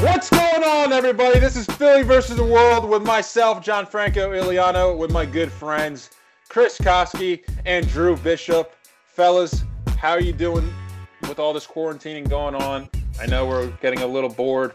What's going on, everybody? This is Philly versus the World with myself, John Franco Iliano, with my good friends Chris Koski and Drew Bishop. Fellas, how are you doing with all this quarantining going on? I know we're getting a little bored.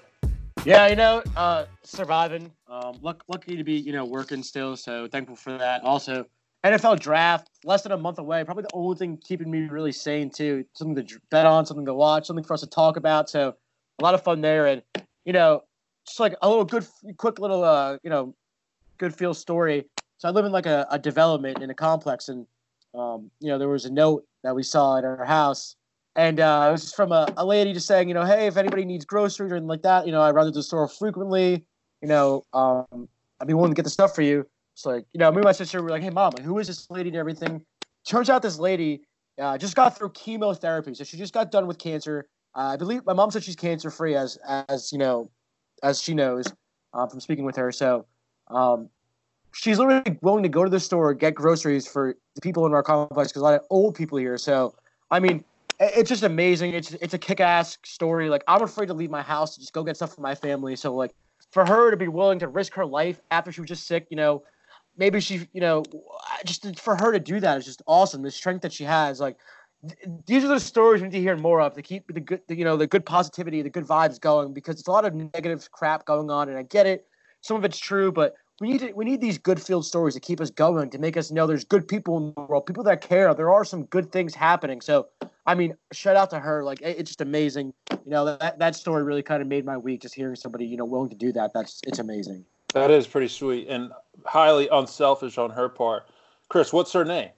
Yeah, you know, uh, surviving. Um, luck, lucky to be, you know, working still. So thankful for that. Also, NFL draft less than a month away. Probably the only thing keeping me really sane too. Something to bet on, something to watch, something for us to talk about. So a lot of fun there, and you know, just like a little good, quick little, uh, you know, good feel story. So I live in like a, a development in a complex, and um, you know, there was a note that we saw at our house, and uh, it was just from a, a lady just saying, you know, hey, if anybody needs groceries or anything like that, you know, I run to the store frequently. You know, um, I'd be willing to get the stuff for you. It's like, you know, me and my sister were like, hey, mom, who is this lady and everything? Turns out this lady uh, just got through chemotherapy, so she just got done with cancer. Uh, I believe my mom said she's cancer free, as as you know, as she knows uh, from speaking with her. So um, she's literally willing to go to the store get groceries for the people in our complex because a lot of old people here. So I mean, it's just amazing. It's it's a kick ass story. Like I'm afraid to leave my house to just go get stuff for my family. So like for her to be willing to risk her life after she was just sick, you know, maybe she, you know, just for her to do that is just awesome. The strength that she has, like these are the stories we need to hear more of to keep the good, the, you know, the good positivity, the good vibes going because it's a lot of negative crap going on, and I get it. Some of it's true, but we need to, we need these good field stories to keep us going to make us know there's good people in the world, people that care. There are some good things happening. So, I mean, shout out to her. Like it's just amazing. You know that that story really kind of made my week. Just hearing somebody you know willing to do that. That's it's amazing. That is pretty sweet and highly unselfish on her part. Chris, what's her name?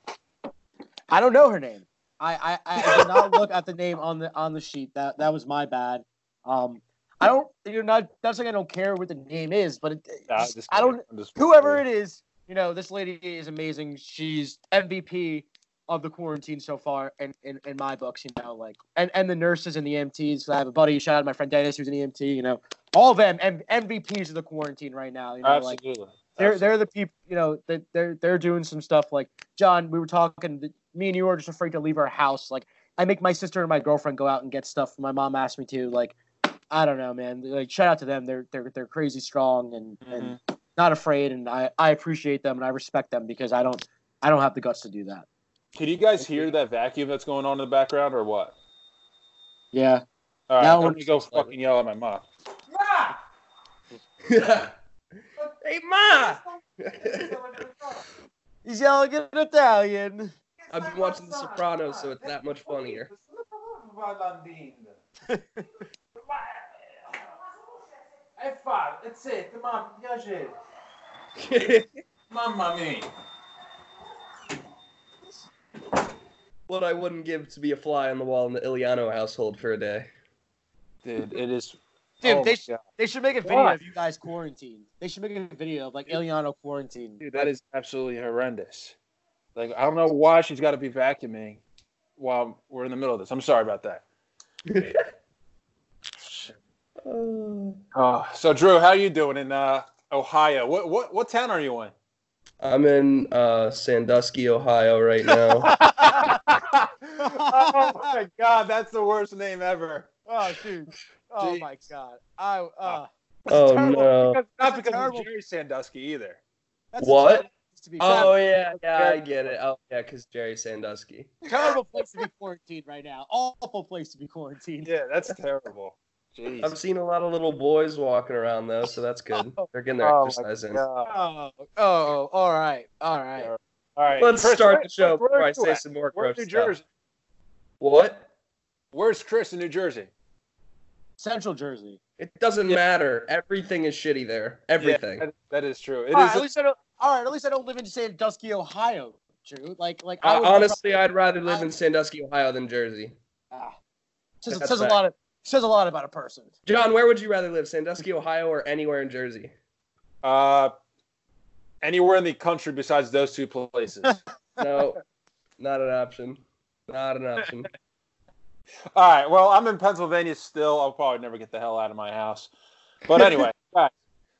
I don't know her name. I, I, I did not look at the name on the on the sheet. That that was my bad. Um, I don't. You're not. That's saying I don't care what the name is, but it, nah, just, I don't. Whoever it is, you know, this lady is amazing. She's MVP of the quarantine so far, in, in, in my books, you know, like and, and the nurses and the EMTs. I have a buddy. Shout out to my friend Dennis, who's an EMT. You know, all of them M- MVPs of the quarantine right now. You know, Absolutely. like they're they're the people. You know, they, they're they're doing some stuff. Like John, we were talking. Me and you are just afraid to leave our house. Like I make my sister and my girlfriend go out and get stuff. My mom asked me to. Like I don't know, man. Like shout out to them. They're they're they're crazy strong and mm-hmm. and not afraid. And I I appreciate them and I respect them because I don't I don't have the guts to do that. Can you guys hear that vacuum that's going on in the background or what? Yeah. All right, now I'm gonna go fucking yell at my mom. Ma! hey, ma! He's yelling in Italian. I've been watching The Sopranos, so it's that much funnier. Mamma mia. What I wouldn't give to be a fly on the wall in the Iliano household for a day. Dude, it is. Dude, oh they, sh- they should make a video what? of you guys quarantined. They should make a video of like Iliano quarantine. Dude, that is absolutely horrendous. Like, I don't know why she's got to be vacuuming while we're in the middle of this. I'm sorry about that. oh, so Drew, how are you doing in uh, Ohio? What what what town are you in? I'm in uh, Sandusky, Ohio, right now. oh my god, that's the worst name ever. Oh, dude. Oh Jeez. my god. I. Uh, oh no. Because, not because of Jerry Sandusky either. That's what? Oh, oh yeah, yeah, I get it. Oh yeah, because Jerry Sandusky. Terrible place to be quarantined right now. Awful place to be quarantined. Yeah, that's terrible. Jeez. I've seen a lot of little boys walking around though, so that's good. Oh. They're getting their oh, exercise in. Oh, oh, all right, all right, all right. Let's Chris, start the show before I say some more Where's New Jersey? Stuff. What? Where's Chris in New Jersey? Central Jersey. It doesn't yeah. matter. Everything is shitty there. Everything. Yeah, that, that is true. It all is right, at least I don't. All right, at least I don't live in Sandusky, Ohio. Drew. Like, like. Uh, honestly, I'd rather live in Sandusky, Ohio, than Jersey. Ah, says, says a lot of says a lot about a person. John, where would you rather live, Sandusky, Ohio, or anywhere in Jersey? Uh, anywhere in the country besides those two places. no, not an option. Not an option. All right. Well, I'm in Pennsylvania still. I'll probably never get the hell out of my house. But anyway, guys,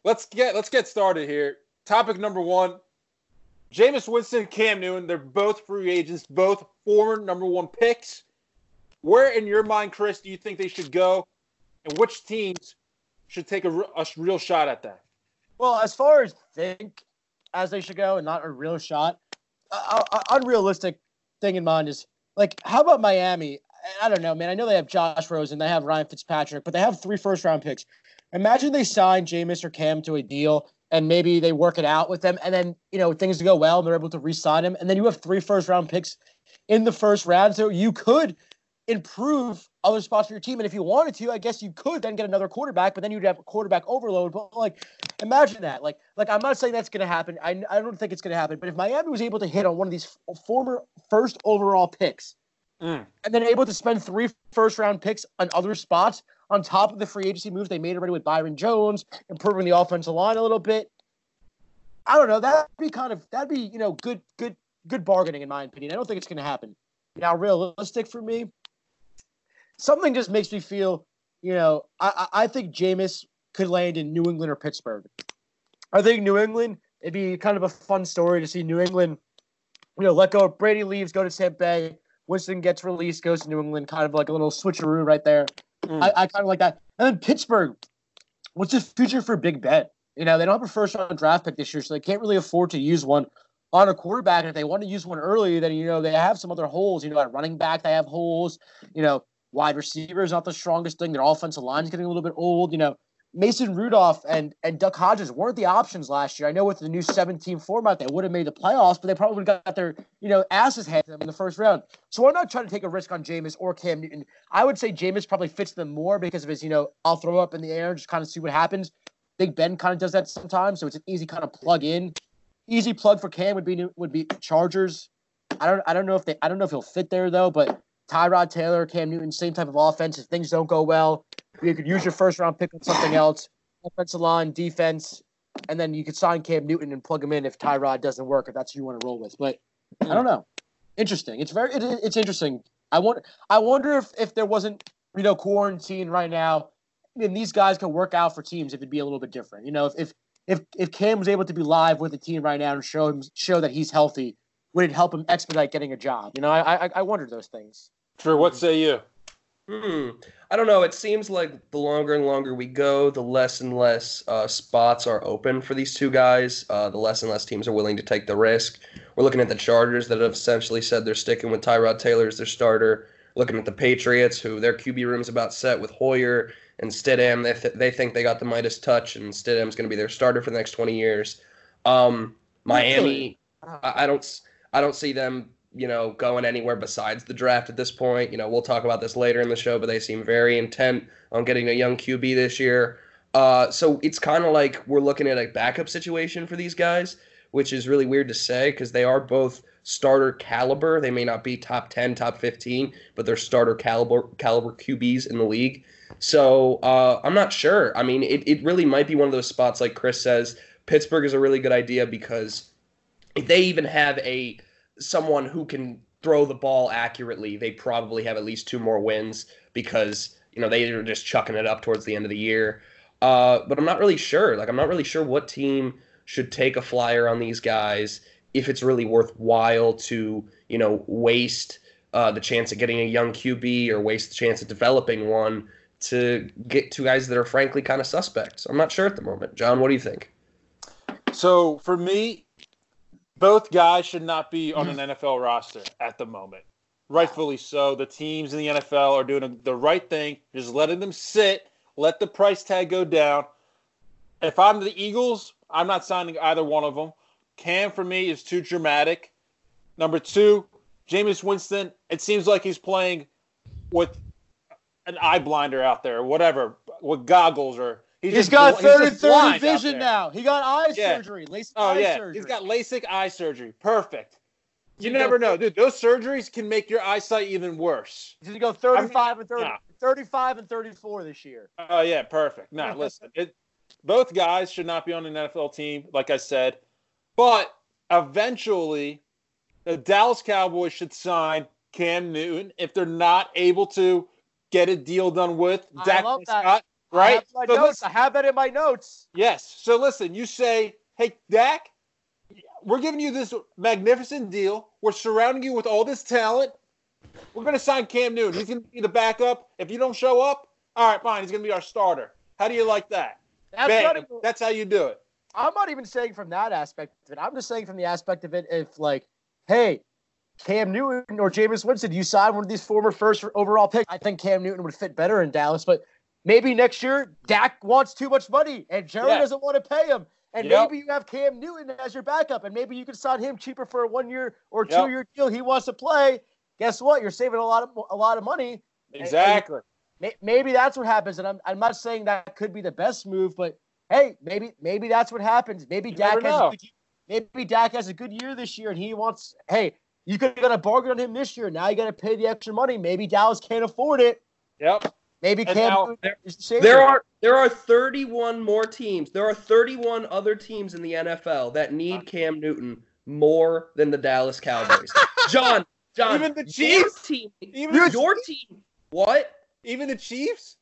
let's get let's get started here. Topic number one: Jameis Winston, Cam Newton. They're both free agents, both former number one picks. Where in your mind, Chris, do you think they should go, and which teams should take a, a real shot at that? Well, as far as think as they should go and not a real shot, unrealistic thing in mind is like, how about Miami? I don't know, man. I know they have Josh Rosen, they have Ryan Fitzpatrick, but they have three first round picks. Imagine they sign Jameis or Cam to a deal and maybe they work it out with them and then, you know, things go well and they're able to re sign him. And then you have three first round picks in the first round. So you could improve other spots for your team. And if you wanted to, I guess you could then get another quarterback, but then you'd have a quarterback overload. But like, imagine that. Like, like I'm not saying that's going to happen. I, I don't think it's going to happen. But if Miami was able to hit on one of these former first overall picks, mm. and then able to spend three first round picks on other spots on top of the free agency moves they made already with Byron Jones, improving the offensive line a little bit. I don't know. That'd be kind of that'd be you know good good good bargaining in my opinion. I don't think it's going to happen. Now, realistic for me, something just makes me feel, you know, I, I think Jameis could land in New England or Pittsburgh. I think New England, it'd be kind of a fun story to see New England, you know, let go. Of Brady leaves, go to Tampa Bay. Winston gets released, goes to New England, kind of like a little switcheroo right there. Mm. I, I kind of like that. And then Pittsburgh, what's the future for Big Ben? You know, they don't have a first round draft pick this year, so they can't really afford to use one on a quarterback. And if they want to use one early, then, you know, they have some other holes. You know, at running back, they have holes. You know, Wide receiver is not the strongest thing. Their offensive line is getting a little bit old. You know, Mason Rudolph and and Duck Hodges weren't the options last year. I know with the new 17 format, they would have made the playoffs, but they probably would have got their you know asses handed to them in the first round. So I'm not trying to take a risk on Jameis or Cam Newton. I would say Jameis probably fits them more because of his you know I'll throw up in the air and just kind of see what happens. Big Ben kind of does that sometimes, so it's an easy kind of plug in. Easy plug for Cam would be would be Chargers. I don't I don't know if they I don't know if he'll fit there though, but Tyrod Taylor, Cam Newton, same type of offense. If things don't go well, you could use your first round pick on something else, offensive line, defense, and then you could sign Cam Newton and plug him in if Tyrod doesn't work, if that's who you want to roll with. But I don't know. Interesting. It's very it, it's interesting. I want I wonder if if there wasn't you know quarantine right now, and these guys could work out for teams if it'd be a little bit different. You know, if if if, if Cam was able to be live with the team right now and show him show that he's healthy, would it help him expedite getting a job? You know, I I, I wondered those things. True. What say you? Hmm. I don't know. It seems like the longer and longer we go, the less and less uh, spots are open for these two guys. Uh, the less and less teams are willing to take the risk. We're looking at the Chargers that have essentially said they're sticking with Tyrod Taylor as their starter. Looking at the Patriots, who their QB room's about set with Hoyer and Stidham. They, th- they think they got the Midas touch, and Stidham's going to be their starter for the next 20 years. Um, Miami, I, I don't, I don't see them you know, going anywhere besides the draft at this point. You know, we'll talk about this later in the show, but they seem very intent on getting a young QB this year. Uh, so it's kind of like we're looking at a backup situation for these guys, which is really weird to say because they are both starter caliber. They may not be top 10, top 15, but they're starter caliber caliber QBs in the league. So uh, I'm not sure. I mean, it, it really might be one of those spots, like Chris says. Pittsburgh is a really good idea because if they even have a someone who can throw the ball accurately, they probably have at least two more wins because you know they are just chucking it up towards the end of the year. Uh, but I'm not really sure. Like I'm not really sure what team should take a flyer on these guys if it's really worthwhile to you know waste uh, the chance of getting a young QB or waste the chance of developing one to get two guys that are frankly kind of suspects. I'm not sure at the moment. John, what do you think? So for me, both guys should not be on mm-hmm. an NFL roster at the moment. Rightfully so. The teams in the NFL are doing the right thing, just letting them sit, let the price tag go down. If I'm the Eagles, I'm not signing either one of them. Cam for me is too dramatic. Number two, Jameis Winston. It seems like he's playing with an eye blinder out there, or whatever, with goggles or He's, he's got third and third vision now. He got eye yeah. surgery. Oh, LASIK oh eye yeah, surgery. he's got LASIK eye surgery. Perfect. You never know, dude. Those surgeries can make your eyesight even worse. He's gonna go 35 I mean, and 30, 35 and 34 this year. Oh yeah, perfect. Now listen, it, both guys should not be on an NFL team, like I said, but eventually, the Dallas Cowboys should sign Cam Newton if they're not able to get a deal done with Dak Prescott right? I have, so notes. I have that in my notes. Yes. So listen, you say, hey, Dak, we're giving you this magnificent deal. We're surrounding you with all this talent. We're going to sign Cam Newton. He's going to be the backup. If you don't show up, all right, fine. He's going to be our starter. How do you like that? That's even, That's how you do it. I'm not even saying from that aspect of it. I'm just saying from the aspect of it, if like, hey, Cam Newton or Jameis Winston, you sign one of these former first overall picks. I think Cam Newton would fit better in Dallas, but maybe next year Dak wants too much money and Jerry Yeah. doesn't want to pay him. And Yep. maybe you have Cam Newton as your backup, and maybe you can sign him cheaper for a one year or two Yep. year deal. He wants to play. Guess what? You're saving a lot of a lot of money. Exactly. May- Maybe that's what happens, and I'm I'm not saying that could be the best move, but hey, maybe maybe that's what happens. Maybe You Dak has a good, maybe Dak has a good year this year, and he wants. Hey, you could have got a bargain on him this year. Now you got to pay the extra money. Maybe Dallas can't afford it. Yep. Maybe And Cam now- Newton There- is the savior. There are there are 31 more teams. There are 31 other teams in the NFL that need Cam Newton more than the Dallas Cowboys. John, John, Even the your Chiefs? team, Even your, the, team. What? even the Chiefs?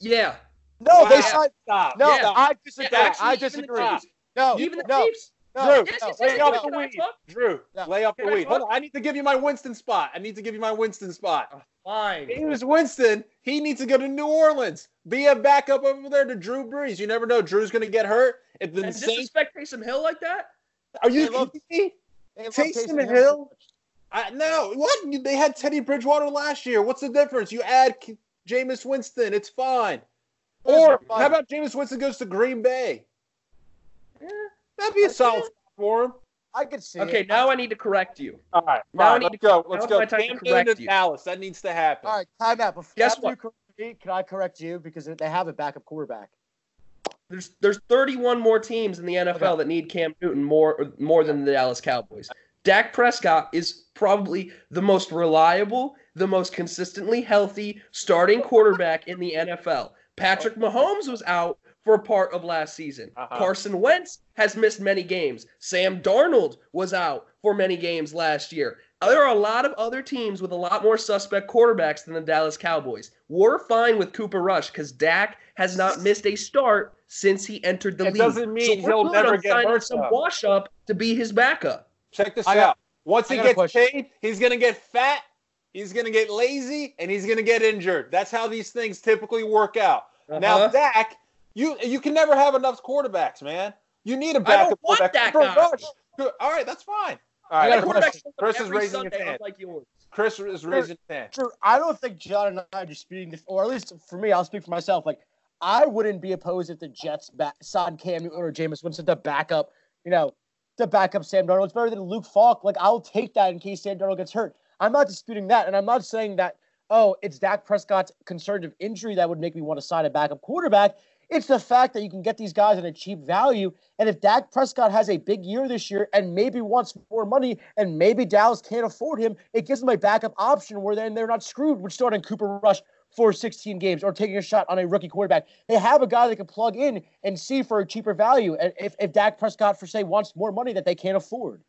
Yeah. no. They Wow. signed. Stop. No, Yeah. I disagree. Actually, I even the disagree. No, Even the no, Chiefs. No, Drew, no, Yes, yes, wait, yes, lay no, off the weed. Drew, No. lay off the weed. Hold on. I need to give you my Winston spot. I need to give you my Winston spot. Oh, fine. He was Winston, he needs to go to New Orleans. Be a backup over there to Drew Brees. You never know. Drew's going to get hurt. If the And Saints, disrespect Taysom Hill like that? are you They love- kidding me? They Taysom Taysom Hill? I, no, what? They had Teddy Bridgewater last year. What's the difference? You add K- Jameis Winston. It's fine. Or Listen, how about Jameis Winston goes to Green Bay? Yeah. That'd be a Okay. solid spot for him. I could see. Okay, it. now I need to correct you. All right, Now I need let's to- go. Let's go. my time to Cam correct Newton to you. Dallas. That needs to happen. All right, time out. Before Guess what? correct me, can I correct you because they have a backup quarterback? There's there's 31 more teams in the NFL that need Cam Newton more more than the Dallas Cowboys. Dak Prescott is probably the most reliable, the most consistently healthy starting quarterback in the NFL. Patrick Mahomes was out for part of last season. Uh-huh. Carson Wentz has missed many games. Sam Darnold was out for many games last year. There are a lot of other teams with a lot more suspect quarterbacks than the Dallas Cowboys. We're fine with Cooper Rush because Dak has not missed a start since he entered the It league. doesn't mean so he'll never on get signing hurt, some though. wash up to be his backup. Check this I got- out. Once I he gets paid, he's going to get fat, he's going to get lazy, and he's going to get injured. That's how these things typically work out. Now, Uh-huh. Dak, you you can never have enough quarterbacks, man. You need a I don't backup want quarterback. that Cooper guy. Rush. Good. All right, that's fine. All I right, got a Chris. Chris is Every raising his hand. unlike yours. Chris is raising his hand. Drew, I don't think John and I are disputing this, or at least for me, I'll speak for myself. Like, I wouldn't be opposed if the Jets back, signed Cam Newton or Jameis Winston to back up, you know, to back up Sam Darnold. It's better than Luke Falk. Like, I'll take that in case Sam Darnold gets hurt. I'm not disputing that, and I'm not saying that. Oh, it's Dak Prescott's conservative injury that would make me want to sign a backup quarterback. It's the fact that you can get these guys at a cheap value. And if Dak Prescott has a big year this year and maybe wants more money and maybe Dallas can't afford him, it gives them a backup option where then they're not screwed with starting Cooper Rush for 16 games or taking a shot on a rookie quarterback. They have a guy they can plug in and see for a cheaper value. And if, if Dak Prescott, for say, wants more money that they can't afford.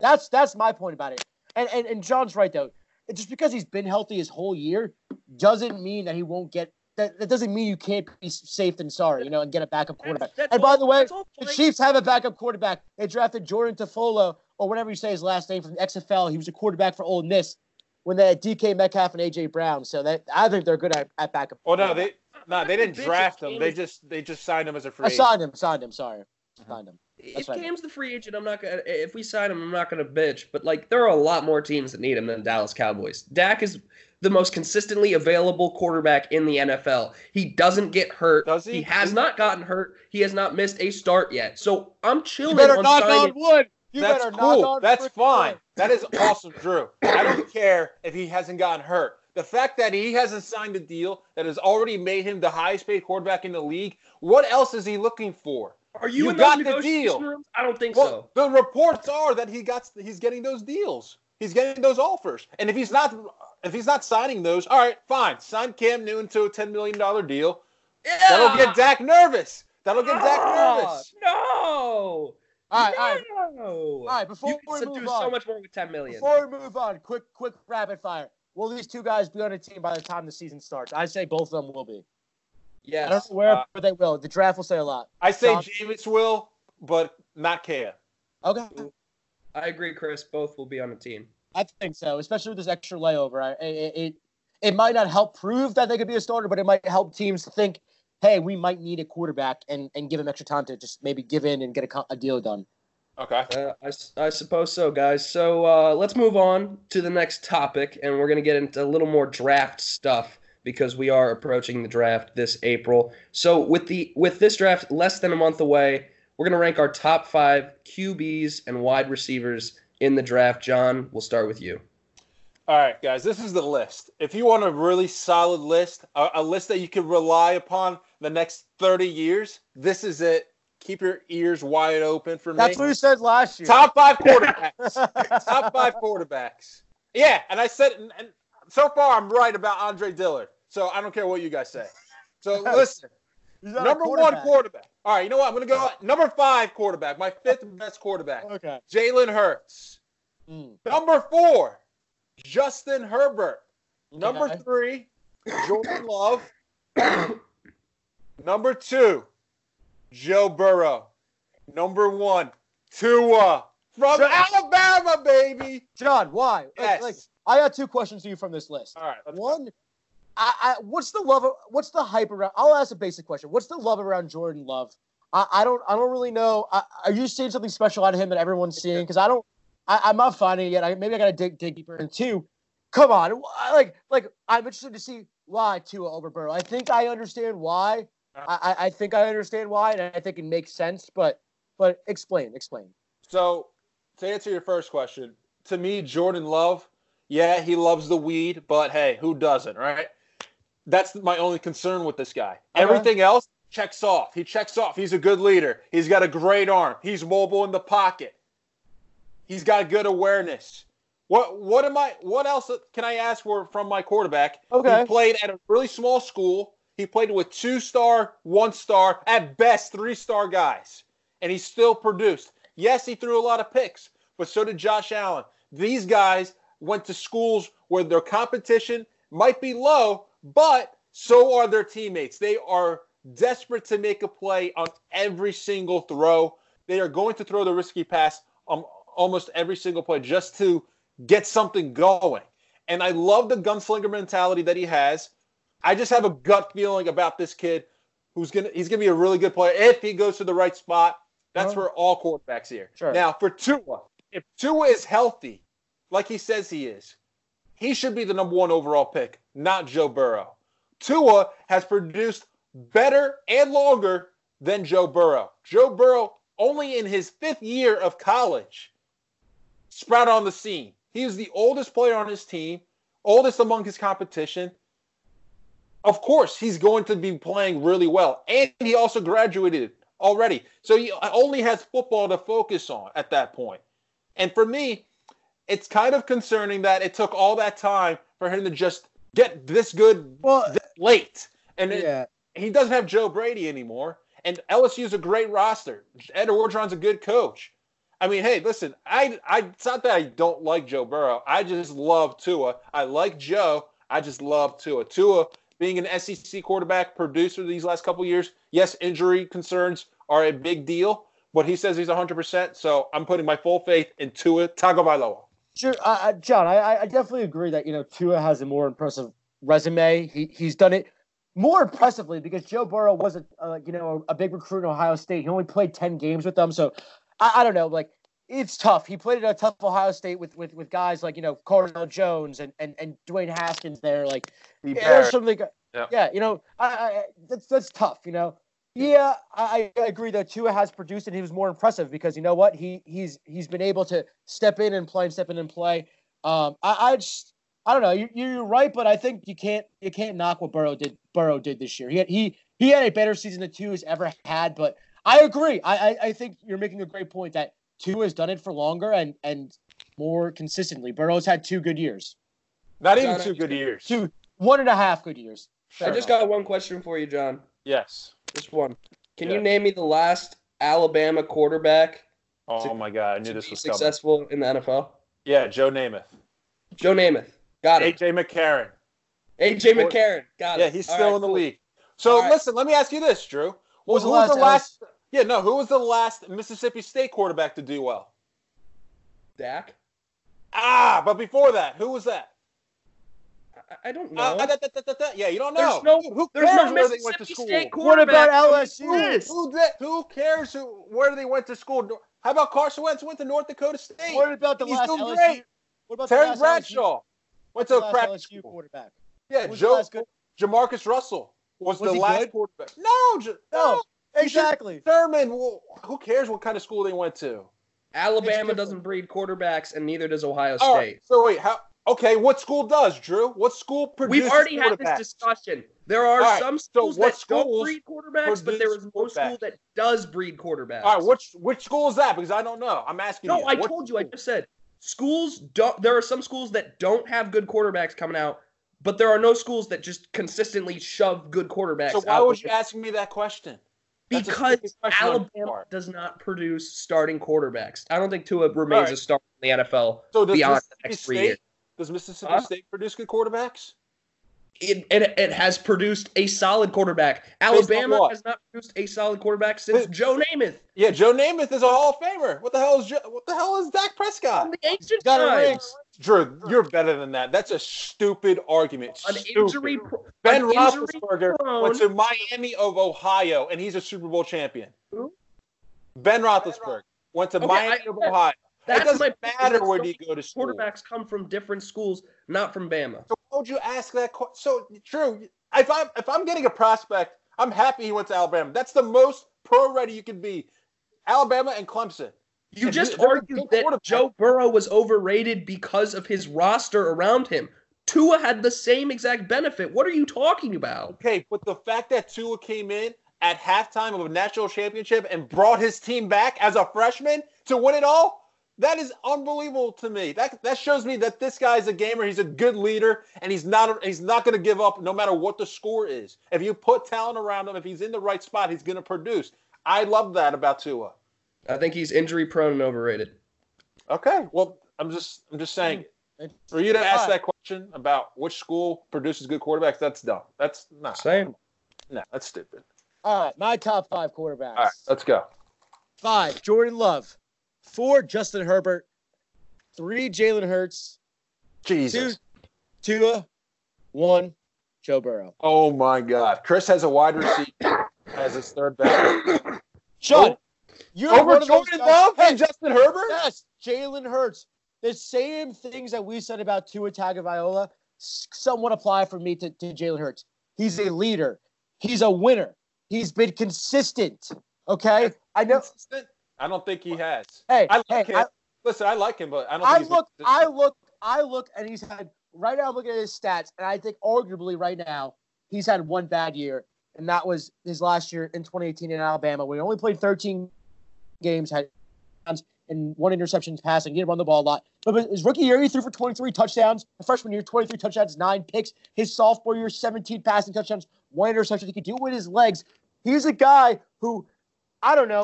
That's that's my point about it. And and, and John's right though. Just because he's been healthy his whole year doesn't mean that he won't get that, that doesn't mean you can't be safe and sorry, you know, and get a backup quarterback. That's- that's and by all- the way, the. Chiefs have a backup quarterback. They drafted Jordan Tafolo, or whatever you say his last name from the XFL. He was a quarterback for Ole Miss when they had DK Metcalf and AJ Brown. So that I think they're good at, at backup. Oh no, they no, they didn't draft if him. They just they just signed him as a free I signed him. Signed him. Sorry, uh-huh. signed him. If That's right. Cam's the free agent, I'm not gonna. If we sign him, I'm not gonna bitch. But like, there are a lot more teams that need him than Dallas Cowboys. Dak is the most consistently available quarterback in the NFL. He doesn't get hurt. Does he? He has not gotten hurt. He has not missed a start yet. So I'm You chilling better on knock on wood. You That's better knock cool. on That's fine. wood. That is awesome, Drew. I don't care if he hasn't gotten hurt. The fact that he hasn't signed a deal that has already made him the highest paid quarterback in the league, what else is he looking for? Are you, You in got the deal. rooms? I don't think Well, so. the reports are that he got he's getting those deals. He's getting those offers. And if he's not if he's not signing those, all right, fine. Sign Cam Newton to a $10 million deal. That'll get Dak nervous. That'll get Dak Ah, nervous. No. All right, all right, no. all right. Before you we move do on, so much more with 10 million. before we move on, quick, quick, rapid fire. Will these two guys be on a team by the time the season starts? I say both of them will be. I don't know where, Uh, but they will. The draft will say a lot. I say John- Jameis will, but not Kea. Okay. I agree, Chris. Both will be on the team. I think so, especially with this extra layover. I, it, it it might not help prove that they could be a starter, but it might help teams think hey, we might need a quarterback and, and give him extra time to just maybe give in and get a, a deal done. Okay. Uh, I, I suppose so, guys. So uh, let's move on to the next topic, and we're going to get into a little more draft stuff because we are approaching the draft this April. So with the with this draft less than a month away, we're going to rank our top five QBs and wide receivers in the draft. John, we'll start with you. All right, guys, this is the list. If you want a really solid list, a, a list that you can rely upon the next 30 years, this is it. Keep your ears wide open for me. That's what you said last year. Top five quarterbacks. Top five quarterbacks. Yeah, and I said, and, and so far I'm right about Andre Dillard. So I don't care what you guys say. So listen, He's not a number one quarterback. All right, you know what? I'm going to go number five quarterback, my fifth best quarterback, Okay. Jalen Hurts. Mm. Number four, Justin Herbert. Number Okay. three, Jordan Love. Number two, Joe Burrow. Number one, Tua from Joe- Alabama, baby. John, why? Yes. Like, I got two questions to you from this list. All right. One, I, I, what's the love? What's the hype around? I'll ask a basic question. What's the love around Jordan Love? I, I don't. I don't really know. I, are you seeing something special out of him that everyone's seeing? Because I don't. I, I'm not finding it yet. I, maybe I gotta dig dig deeper. And two, come on, like like I'm interested to see why Tua over Burrow. I think I understand why. I, I- I think I understand why, and I think it makes sense. But but explain, explain. So, to answer your first question, to me, Jordan Love, yeah, he loves the weed, but hey, who doesn't, right? That's my only concern with this guy. Everything else checks off. He checks off. He's a good leader. He's got a great arm. He's mobile in the pocket. He's got good awareness. What what am I what else can I ask for from my quarterback? Okay. He played at a really small school. He played with two star, one star, at best three star guys. And he still produced. Yes, he threw a lot of picks, but so did Josh Allen. These guys went to schools where their competition might be low, but so are their teammates. They are desperate to make a play on every single throw. They are going to throw the risky pass on almost every single play just to get something going. And I love the gunslinger mentality that he has. I just have a gut feeling about this kid who's gonna he's gonna be a really good player if he goes to the right spot. That's Uh-huh. for all quarterbacks here. Sure. Now for Tua, if Tua is healthy, like he says he is, he should be the number one overall pick, not Joe Burrow. Tua has produced better and longer than Joe Burrow. Joe Burrow only in his fifth year of college sprout on the scene. He is the oldest player on his team, oldest among his competition. Of course, he's going to be playing really well. And he also graduated already. So he only has football to focus on at that point. And for me, it's kind of concerning that it took all that time for him to just get this good Well, this late. And it- he doesn't have Joe Brady anymore. And LSU's a great roster. Ed Orgeron's a good coach. I mean, hey, listen, I, I, it's not that I don't like Joe Burrow. I just love Tua. I like Joe. I just love Tua. Tua being an SEC quarterback producer these last couple years. Yes, injury concerns are a big deal, but he says he's 100%. So I'm putting my full faith in Tua Tagovailoa. Sure, uh, John. I, I definitely agree that you know Tua has a more impressive resume. He he's done it more impressively because Joe Burrow was a uh, you know a big recruit in Ohio State. He only played ten games with them, so I, I don't know. Like it's tough. He played at a tough Ohio State with with, with guys like you know Cardale Jones and and and Dwayne Haskins there. Like yeah, there's something. Yeah. Yeah, you know, I, I, that's that's tough. You know, yeah, I, I agree that Tua has produced and he was more impressive because you know what he he's he's been able to step in and play and step in and play. Um, I, I just I don't know. You, you're right, but I think you can't you can't knock what Burrow did. Burrow did this year. He had, he he had a better season than Tua's ever had. But I agree. I, I I think you're making a great point that Tua has done it for longer and and more consistently. Burrow's had two good years, Not even John, two good years. two one and a half good years. I just got one question for you, John. Yes. Just one. Can you name me the last Alabama quarterback Oh To- my God, I knew this was coming. successful in the NFL? Yeah, Joe Namath. Joe Namath. Got it. AJ McCarron. AJ McCarron. Got Yeah, it. he's All still right, in the cool. league. So right. listen, let me ask you this, Drew. Who was who the was the last last? Yeah, no. Who was the last Mississippi State quarterback to do well? Dak. Ah, but before that, who was that? I don't know. Uh, da, da, da, da, da. Yeah, you don't know. There's know. no- Dude, who There's cares no where they went to school? What about quarterback on this LSU? list. Who, that, who cares who, where they went to school? How about Carson Wentz went to North Dakota State? What about the He's last doing LSU? great. What about the Terry last Bradshaw went to the a last crap LSU school. quarterback? Yeah, Was Joe last good? Jamarcus Russell was, Was the last good? quarterback. No, J- No, exactly. Thurman. Well, who cares what kind of school they went to? Alabama doesn't breed quarterbacks, and neither does Ohio State. right. So wait, how? Okay, what school does Drew? What school produces We've already had this discussion. There are right, some so schools what that don't breed quarterbacks, but there is no school that does breed quarterbacks. All right, which which school is that? Because I don't know. I'm asking no, you. I What told you. I just said schools don't. There are some schools that don't have good quarterbacks coming out, but there are no schools that just consistently shove good quarterbacks So why was you asking me that question? Because question Alabama does not produce starting quarterbacks. I don't think Tua remains Alright. a star in the NFL So beyond the next three years. Does Mississippi Huh? State produce good quarterbacks? It, it, it has produced a solid quarterback. Alabama has not produced a solid quarterback since Who- Joe Namath. Yeah, Joe Namath is a Hall of Famer. What the hell is Jo- what the hell is Dak Prescott? From the ancient Got a ring. Drew, you're better than that. That's a stupid argument. An Stupid. injury, pro- Ben an Roethlisberger prone- went to Miami of Ohio, and he's a Super Bowl champion. Who? Ben Roethlisberger went to Okay, Miami I- of Ohio. That's it doesn't my point, is matter that where some you go to school. Quarterbacks come from different schools, not from Bama. So why would you ask that? que- So true. If I'm if I'm getting a prospect, I'm happy he went to Alabama. That's the most pro ready you can be. Alabama and Clemson. You If just argued that. Joe Burrow was overrated because of his roster around him. Tua had the same exact benefit. What are you talking about? Okay, but the fact that Tua came in at halftime of a national championship and brought his team back as a freshman to win it all, that is unbelievable to me. That that shows me that this guy's a gamer. He's a good leader, and he's not he's not going to give up no matter what the score is. If you put talent around him, if he's in the right spot, he's going to produce. I love that about Tua. I think he's injury prone and overrated. Okay, well, I'm just I'm just saying for you to ask that question about which school produces good quarterbacks, that's dumb. That's not Same. no, that's stupid. All right, my top five quarterbacks. All right, let's go. Five, Jordan Love. Four, Justin Herbert. Three, Jalen Hurts. Jesus. Two, Tua. One, Joe Burrow. Oh my God. Chris has a wide receiver as his third back. Sean, oh, you're Over one of those Jordan Love and Justin Herbert? Yes, Jalen Hurts. The same things that we said about Tua Tagovailoa somewhat apply for me to, to Jalen Hurts. He's a leader. He's a winner. He's been consistent. Okay, I know. Consistent? I don't think he has. Hey, I like hey, him. I, Listen, I like him, but I don't I think he's look. I look, I look, and he's had right now. I'm looking at his stats, and I think arguably right now he's had one bad year, and that was his last year in 2018 in Alabama, where he only played 13 games, had and one interception passing. He didn't run the ball a lot, but his rookie year he threw for 23 touchdowns. The freshman year, 23 touchdowns, nine picks. His sophomore year, 17 passing touchdowns, one interception. He could do it with his legs. He's a guy who, I don't know,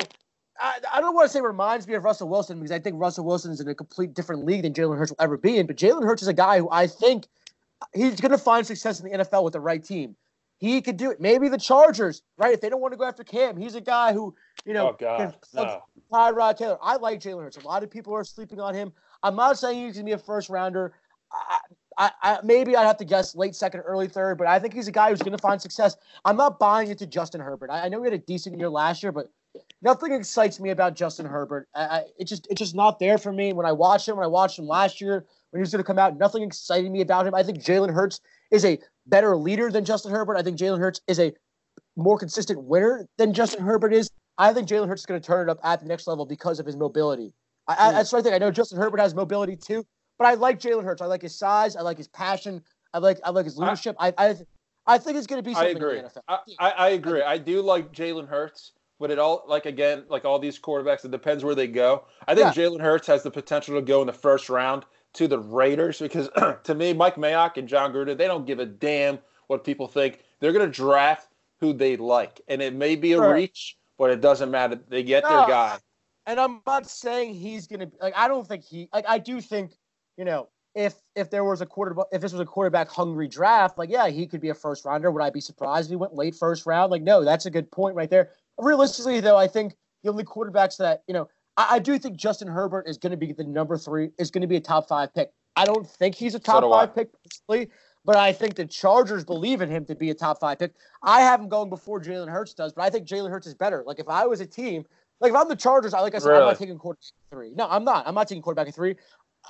I, I don't want to say reminds me of Russell Wilson because I think Russell Wilson is in a complete different league than Jalen Hurts will ever be in. But Jalen Hurts is a guy who I think he's going to find success in the NFL with the right team. He could do it. Maybe the Chargers, right? If they don't want to go after Cam, he's a guy who, you know, Oh God, no. Tyrod Taylor. I like Jalen Hurts. A lot of people are sleeping on him. I'm not saying he's going to be a first rounder. I, I, I, maybe I'd have to guess late second, early third, but I think he's a guy who's going to find success. I'm not buying into Justin Herbert. I, I know he had a decent year last year, but nothing excites me about Justin Herbert. I, I, it just it's just not there for me. When I watched him, when I watched him last year, when he was going to come out, nothing excited me about him. I think Jalen Hurts is a better leader than Justin Herbert. I think Jalen Hurts is a more consistent winner than Justin Herbert is. I think Jalen Hurts is going to turn it up at the next level because of his mobility. I, I, that's what I think. I know Justin Herbert has mobility too, but I like Jalen Hurts. I like his size. I like his passion. I like I like his leadership. I I, I think it's going to be I something agree. in the NFL. I, I, I agree. I do like Jalen Hurts, but it all like again, like all these quarterbacks, it depends where they go. I think Jalen Hurts has the potential to go in the first round to the Raiders because to me, Mike Mayock and Jon Gruden, they don't give a damn what people think. They're gonna draft who they like. And it may be a Sure. reach, but it doesn't matter. They get No, their guy. and I'm not saying he's gonna be like I don't think he like I do think, you know, if if there was a quarterback if this was a quarterback hungry draft, like yeah, he could be a first rounder. Would I be surprised if he went late first round? Like, no, that's a good point right there. Realistically, though, I think the only quarterbacks that, you know, I, I do think Justin Herbert is gonna be the number three, is gonna be a top five pick. I don't think he's a top I. five pick personally. but I think the Chargers believe in him to be a top five pick. I have him going before Jalen Hurts does, but I think Jalen Hurts is better. Like if I was a team, like if I'm the Chargers, I like I said, I'm not taking quarterback three. No, I'm not. I'm not taking quarterback three.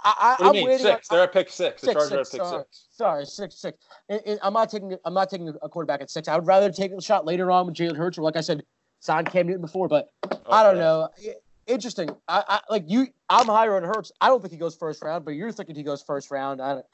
I, I, I'm mean waiting. six? on- They're at pick six. The Six, Chargers are at pick sorry. six. Sorry, six, six. And, and I'm not taking. I'm not taking a quarterback at six. I would rather take a shot later on with Jalen Hurts, or like I said, sign Cam Newton before. But I don't know. Interesting. I, I like you. I'm higher on Hurts. I don't think he goes first round, but you're thinking he goes first round. I don't.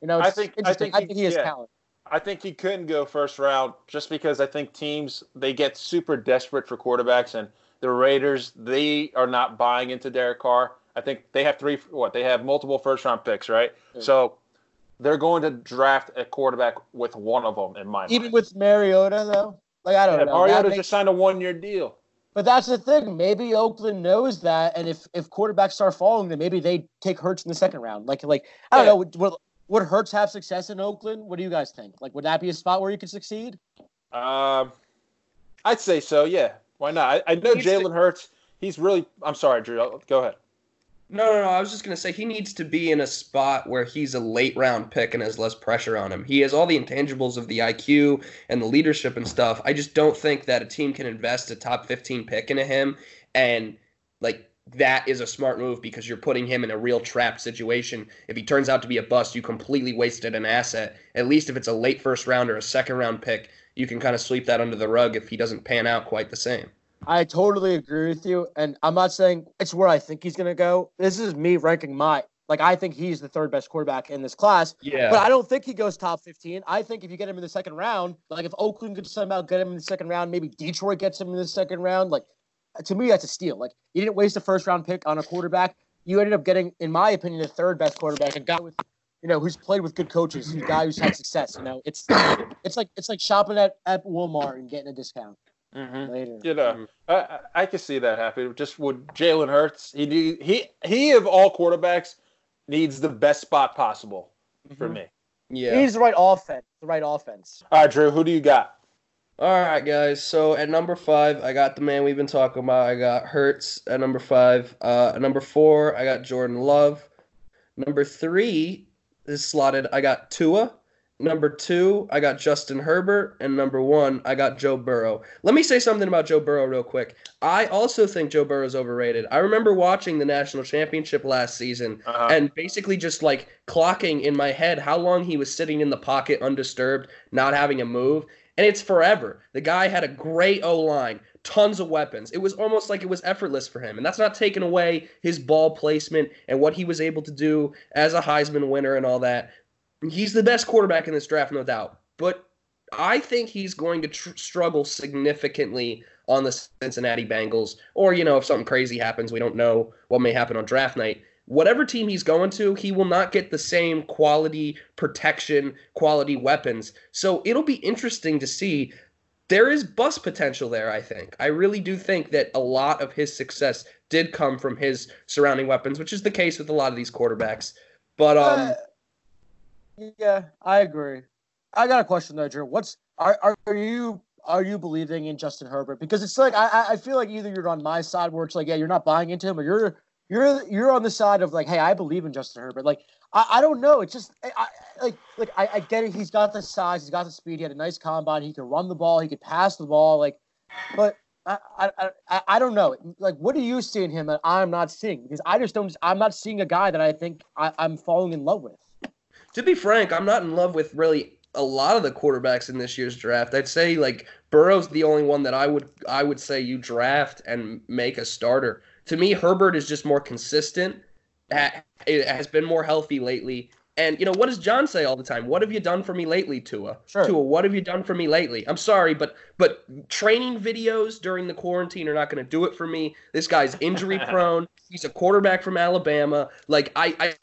You know, I think- I think I he- think he has yeah. talent. I think he couldn't go first round just because I think teams they get super desperate for quarterbacks and the Raiders they are not buying into Derek Carr. I think they have three what they have multiple first round picks, right? Yeah. So they're going to draft a quarterback with one of them in my mind. Even with Mariota, though, like I don't yeah, know. Mariota That makes- just signed a one year deal. But that's the thing. Maybe Oakland knows that, and if if quarterbacks start falling, then maybe they take Hurts in the second round. Like like I don't Yeah. know. Would, would would Hurts have success in Oakland? What do you guys think? Like, would that be a spot where you could succeed? Um, I'd say so. Yeah, why not? I, I know He's Jalen Hurts. He's really. I'm sorry, Drew. Go ahead. No, no, no. I was just gonna say he needs to be in a spot where he's a late round pick and has less pressure on him. He has all the intangibles of the IQ and the leadership and stuff. I just don't think that a team can invest a top fifteen pick into him and like that is a smart move because you're putting him in a real trap situation. If he turns out to be a bust, you completely wasted an asset. At least if it's a late first round or a second round pick, you can kind of sweep that under the rug if he doesn't pan out quite the same. I totally agree with you, and I'm not saying it's where I think he's going to go. This is me ranking my like I think he's the third best quarterback in this class, Yeah. but I don't think he goes top 15. I think if you get him in the second round, like if Oakland could somehow get him in the second round, maybe Detroit gets him in the second round, like to me that's a steal. Like you didn't waste a first round pick on a quarterback. You ended up getting, in my opinion, the third best quarterback, a guy with you know who's played with good coaches, who's a guy who's had success. You know, it's it's like it's like shopping at, at Walmart and getting a discount Mm-hmm. later. You know, I, I I could see that happen. Just with Jalen Hurts, he need, he he of all quarterbacks needs the best spot possible for Mhm. me. yeah. He needs the right offense. The right offense. All right, Drew, who do you got? All right, guys. So at number five, I got the man we've been talking about. I got Hurts at number five. Uh, at number four, I got Jordan Love. Number three is slotted. I got Tua. Number two, I got Justin Herbert. And number one, I got Joe Burrow. Let me say something about Joe Burrow real quick. I also think Joe Burrow is overrated. I remember watching the national championship last season Uh-huh. and basically just like clocking in my head how long he was sitting in the pocket undisturbed, not having a move. And it's forever. The guy had a great O line, tons of weapons. It was almost like it was effortless for him. And that's not taking away his ball placement and what he was able to do as a Heisman winner and all that. He's the best quarterback in this draft, no doubt. But I think he's going to tr- struggle significantly on the Cincinnati Bengals. Or, you know, if something crazy happens, we don't know what may happen on draft night whatever team he's going to, he will not get the same quality protection, quality weapons. So it'll be interesting to see. There is bust potential there, I think. I really do think that a lot of his success did come from his surrounding weapons, which is the case with a lot of these quarterbacks. But um Uh, yeah, I agree. I got a question though, Drew. What's are, are you are you believing in Justin Herbert? Because it's like I I- feel like either you're on my side where it's like yeah you're not buying into him, or you're you're you're on the side of like hey I believe in Justin Herbert. Like I, I don't know. It's just I, I like like I, I get it. He's got the size. He's got the speed. He had a nice combine. He can run the ball. He could pass the ball. Like, but. I, I, I, I don't know. Like, what do you see in him that I'm not seeing? Because I just don't. I'm not seeing a guy that I think I, I'm falling in love with. To be frank, I'm not in love with really a lot of the quarterbacks in this year's draft. I'd say like Burrow's the only one that I would I would say you draft and make a starter. To me, Herbert is just more consistent. It has been more healthy lately. And you know what does John say all the time? What have you done for me lately, Tua? Sure. Tua, what have you done for me lately? I'm sorry, but but training videos during the quarantine are not going to do it for me. This guy's injury prone. He's a quarterback from Alabama. Like I, I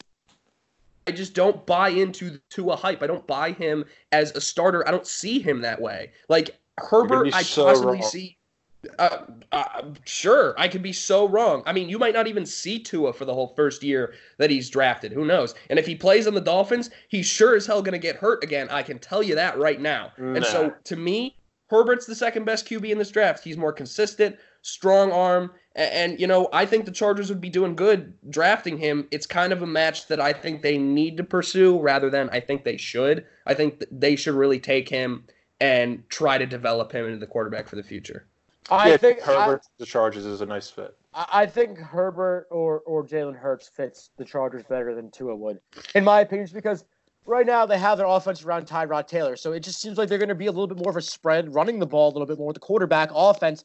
I just don't buy into to a hype. I don't buy him as a starter. I don't see him that way. Like Herbert, be I so possibly wrong. see. Uh, uh, sure, I could be so wrong. I mean, you might not even see Tua for the whole first year that he's drafted. Who knows? And if he plays on the Dolphins, he's sure as hell going to get hurt again. I can tell you that right now. And so, to me, Herbert's the second best QB in this draft. He's more consistent, strong arm, And, and, you know, I think the Chargers would be doing good drafting him. It's kind of a match that I think they need to pursue rather than I think they should. I think they should really take him and try to develop him into the quarterback for the future. I yeah, think Herbert I, the Chargers is a nice fit. I think Herbert or or Jalen Hurts fits the Chargers better than Tua would, in my opinion, because right now they have their offense around Tyrod Taylor, so it just seems like they're going to be a little bit more of a spread, running the ball a little bit more with the quarterback offense.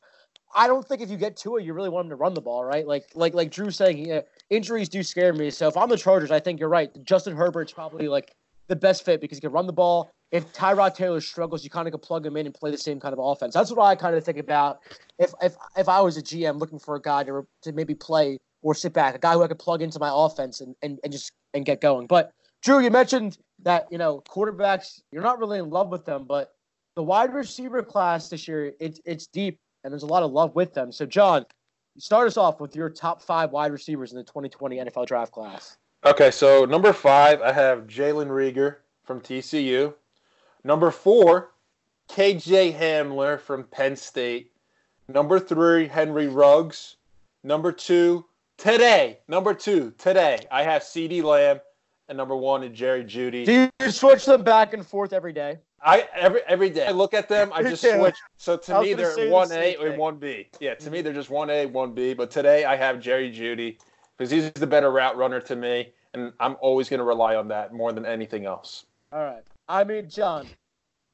I don't think if you get Tua, you really want him to run the ball, right? Like like like Drew saying, yeah, injuries do scare me. So if I'm the Chargers, I think you're right. Justin Herbert's probably like the best fit because he can run the ball. If Tyrod Taylor struggles, you kind of can plug him in and play the same kind of offense. That's what I kind of think about. If if if I was a GM looking for a guy to to maybe play or sit back, a guy who I could plug into my offense and, and, and just and get going. But Drew, you mentioned that you know quarterbacks, you're not really in love with them, but the wide receiver class this year, it's it's deep and there's a lot of love with them. So John, start us off with your top five wide receivers in the 2020 NFL Draft class. Okay, so number five, I have Jalen Reagor from TCU. Number four, KJ Hamler from Penn State. Number three, Henry Ruggs. Number two, today, number two, today, I have CeeDee Lamb. And number one is Jerry Jeudy. Do you switch them back and forth every day? I every every day I look at them, I just switch. So to me, they're one A and one B. Yeah, to me, mm-hmm. they're just one A, one B. But today, I have Jerry Jeudy because he's the better route runner to me, and I'm always going to rely on that more than anything else. All right. I mean, John,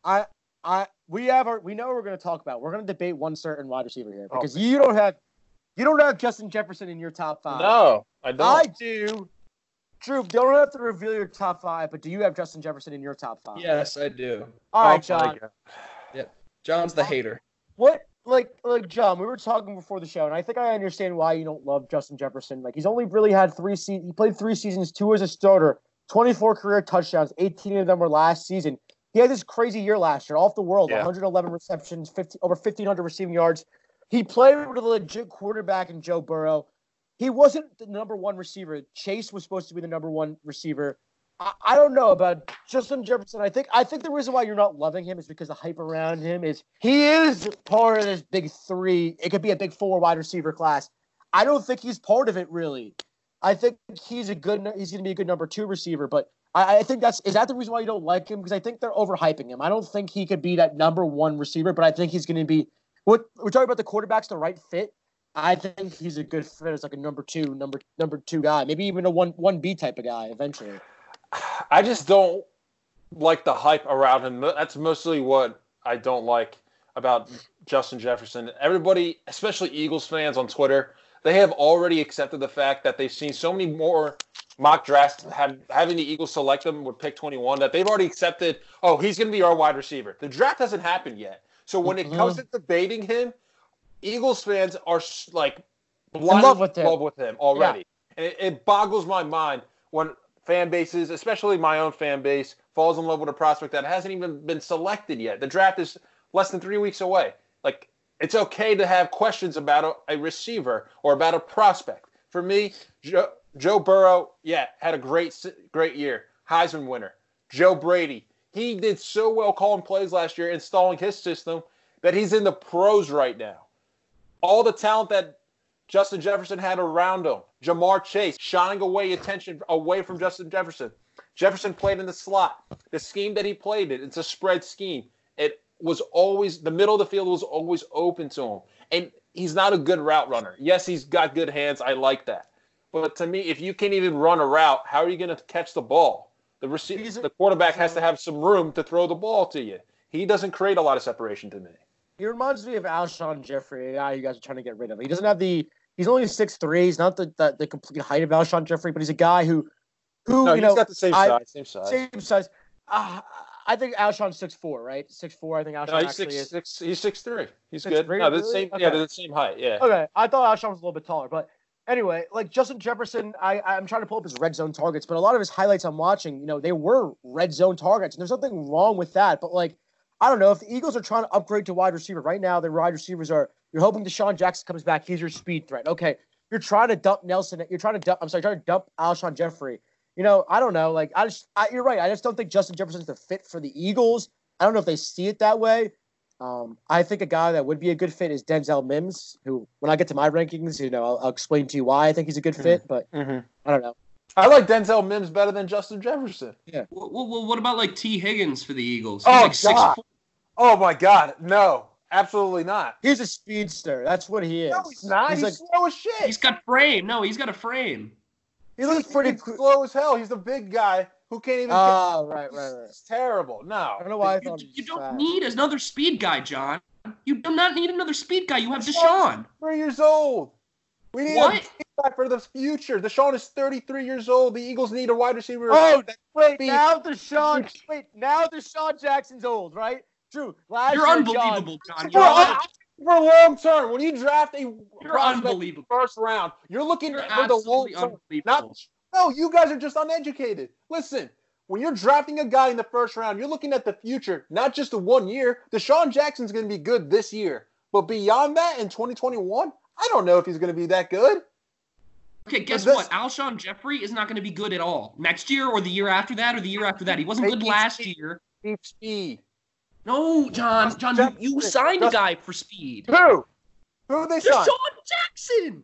I I we have our we know we're going to talk about. We're going to debate one certain wide receiver here oh, because oh. you don't have you don't have Justin Jefferson in your top five. No, I don't. I do. Drew, don't have to reveal your top five, but do you have Justin Jefferson in your top five? Yes, I do. All right, oh, John. Yeah, John's the hater. What like like John, we were talking before the show, and I think I understand why you don't love Justin Jefferson. Like he's only really had three se- he played three seasons, two as a starter, 24 career touchdowns, 18 of them were last season. He had this crazy year last year, off the world, yeah. 111 receptions, 50 over 1500 receiving yards. He played with a legit quarterback in Joe Burrow. He wasn't the number one receiver. Chase was supposed to be the number one receiver. I, I don't know about Justin Jefferson. I think I think the reason why you're not loving him is because the hype around him is he is part of this big three. It could be a big four wide receiver class. I don't think he's part of it really. I think he's a good. He's going to be a good number two receiver, but I, I, think that's is that the reason why you don't like him because I think they're overhyping him. I don't think he could be that number one receiver, but I think he's going to be. What we're talking about the quarterback's the right fit. I think he's a good fit as like a number two, number number two guy, maybe even a one one B type of guy eventually. I just don't like the hype around him. That's mostly what I don't like about Justin Jefferson. Everybody, especially Eagles fans on Twitter, they have already accepted the fact that they've seen so many more mock drafts have, having the Eagles select them with pick 21 that they've already accepted, oh, he's going to be our wide receiver. The draft hasn't happened yet. So when it comes mm-hmm. to debating him, Eagles fans are like in love with him, love with him already. Yeah. And it, it boggles my mind when fan bases, especially my own fan base, falls in love with a prospect that hasn't even been selected yet. The draft is less than three weeks away. Like, it's okay to have questions about a, a receiver or about a prospect. For me, Joe, Joe Burrow, yeah, had a great, great year. Heisman winner. Joe Brady, he did so well calling plays last year, installing his system, that he's in the pros right now all the talent that Justin Jefferson had around him. Ja'Marr Chase shining away attention away from Justin Jefferson. Jefferson played in the slot. The scheme that he played in, it's a spread scheme. It was always the middle of the field was always open to him. And he's not a good route runner. Yes, he's got good hands. I like that. But to me, if you can't even run a route, how are you going to catch the ball? The receiver, the quarterback has to have some room to throw the ball to you. He doesn't create a lot of separation to me. He reminds me of Alshon Jeffery, a guy you guys are trying to get rid of. He doesn't have the. He's only six three. He's not the, the, the complete height of Alshon Jeffery, but he's a guy who, who no, you know, got the same I, size, same size, same size. Uh, I think Alshon's six four, right? Six four. I think Alshon no, he's actually six, is. Six, he's six three. He's six, good. Three, no, they're the same. Okay. Yeah, they're the same height. Yeah. Okay, I thought Alshon was a little bit taller, but anyway, like Justin Jefferson, I I'm trying to pull up his red zone targets, but a lot of his highlights I'm watching, you know, they were red zone targets, and there's nothing wrong with that, but like I don't know if the Eagles are trying to upgrade to wide receiver right now. Their wide receivers are you're hoping DeSean Jackson comes back. He's your speed threat. Okay, you're trying to dump Nelson. You're trying to dump. I'm sorry, trying to dump Alshon Jeffery. You know, I don't know. Like I just, I, you're right. I just don't think Justin Jefferson's the fit for the Eagles. I don't know if they see it that way. Um, I think a guy that would be a good fit is Denzel Mims, who, when I get to my rankings, you know, I'll, I'll explain to you why I think he's a good fit. But Mm-hmm. I don't know. I like Denzel Mims better than Justin Jefferson. Well, well, what about like Tee Higgins for the Eagles? Oh, like six God. foot. Oh my God, no, absolutely not. He's a speedster. That's what he is. No, he's not. He's, He's, like, slow as shit. He's got frame. No, he's got a frame. he looks pretty pretty cl- slow as hell. He's the big guy who can't even. oh, right, right, right. It's terrible. No, I don't know why I You, thought he you don't fat. need another speed guy, John. You do not need another speed guy. You have DeSean. Three years old. We need What? A for the future. DeSean is 33 years old. The Eagles need a wide receiver. Oh, wait, Speed. now DeSean. Wait, now DeSean Jackson's old, right? True. last You're year, unbelievable, John. for, You're, un- for long term. When you draft a you're unbelievable. first round, you're looking You're for the long absolutely term. Not no, you guys are just uneducated. Listen, when you're drafting a guy in the first round, you're looking at the future, not just the one year. DeSean Jackson's going to be good this year, but beyond that, in 2021, I don't know if he's going to be that good. Okay, guess this- what? Alshon Jeffery is not going to be good at all next year, or the year after that, or the year after that. He wasn't good last speed. year. Deep speed. No, John. John, you, you Justin- signed a guy for speed. Who? Who they DeSean signed? DeSean Jackson.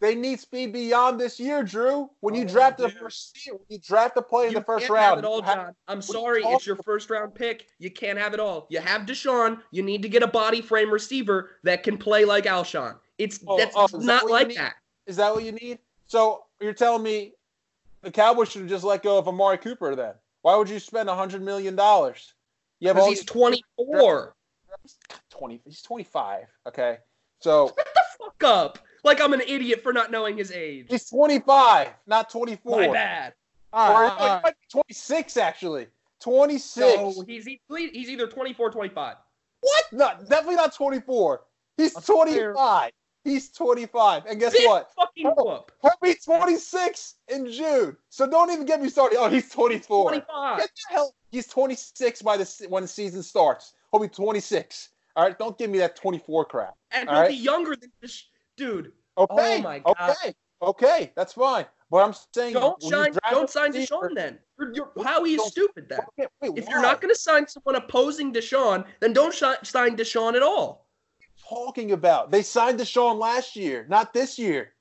They need speed beyond this year, Drew. When you Oh, draft the first year, when you draft a play in the first round, it all, John. I'm sorry, it's your first round pick. You can't have it all. You have DeSean. You need to get a body frame receiver that can play like Alshon. It's Oh, that's oh, is that not like that. Is that what you need? So you're telling me the Cowboys should have just let go of Amari Cooper then? Why would you spend hundred million dollars? You Because all he's 24. twenty. He's twenty five. Okay, so Shut the fuck up. Like I'm an idiot for not knowing his age. he's twenty five, not twenty four. My bad. All Or right, all right. twenty six actually. Twenty six. So he's he's either 24 25. What? No, definitely not twenty four. He's That's twenty fair. five. He's twenty five. And guess Big what? fucking Oh. whoop. He'll be 26 in June. So don't even get me started. Oh, he's 24. 25. Get the hell. He's 26 by the when the season starts. He'll be 26. All right, don't give me that 24 crap. And he'll right. be younger than this dude. Okay. Oh my God. Okay. Okay, that's fine. But I'm saying Don't sign. Don't sign DeSean then. You're, you're, how are you stupid then? Wait, If why? you're not going to sign someone opposing DeSean, then don't shi- sign DeSean at all. Talking about? They signed DeSean last year, not this year.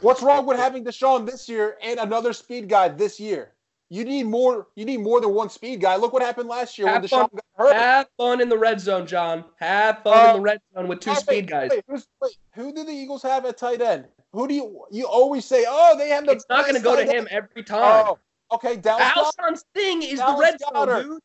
What's wrong with having DeSean this year and another speed guy this year? You need more. You need more than one speed guy. Look what happened last year Have when fun. DeSean got hurt. Have fun in the red zone, John. Have fun in Uh, the red zone with two wait, speed guys. Wait, wait, who do the Eagles have at tight end? Who do you you always say? Oh, they have the. It's not going to go to him end." every time. Oh, okay, Dallas. Goedert. Alshon's thing is the Dallas red zone, dude.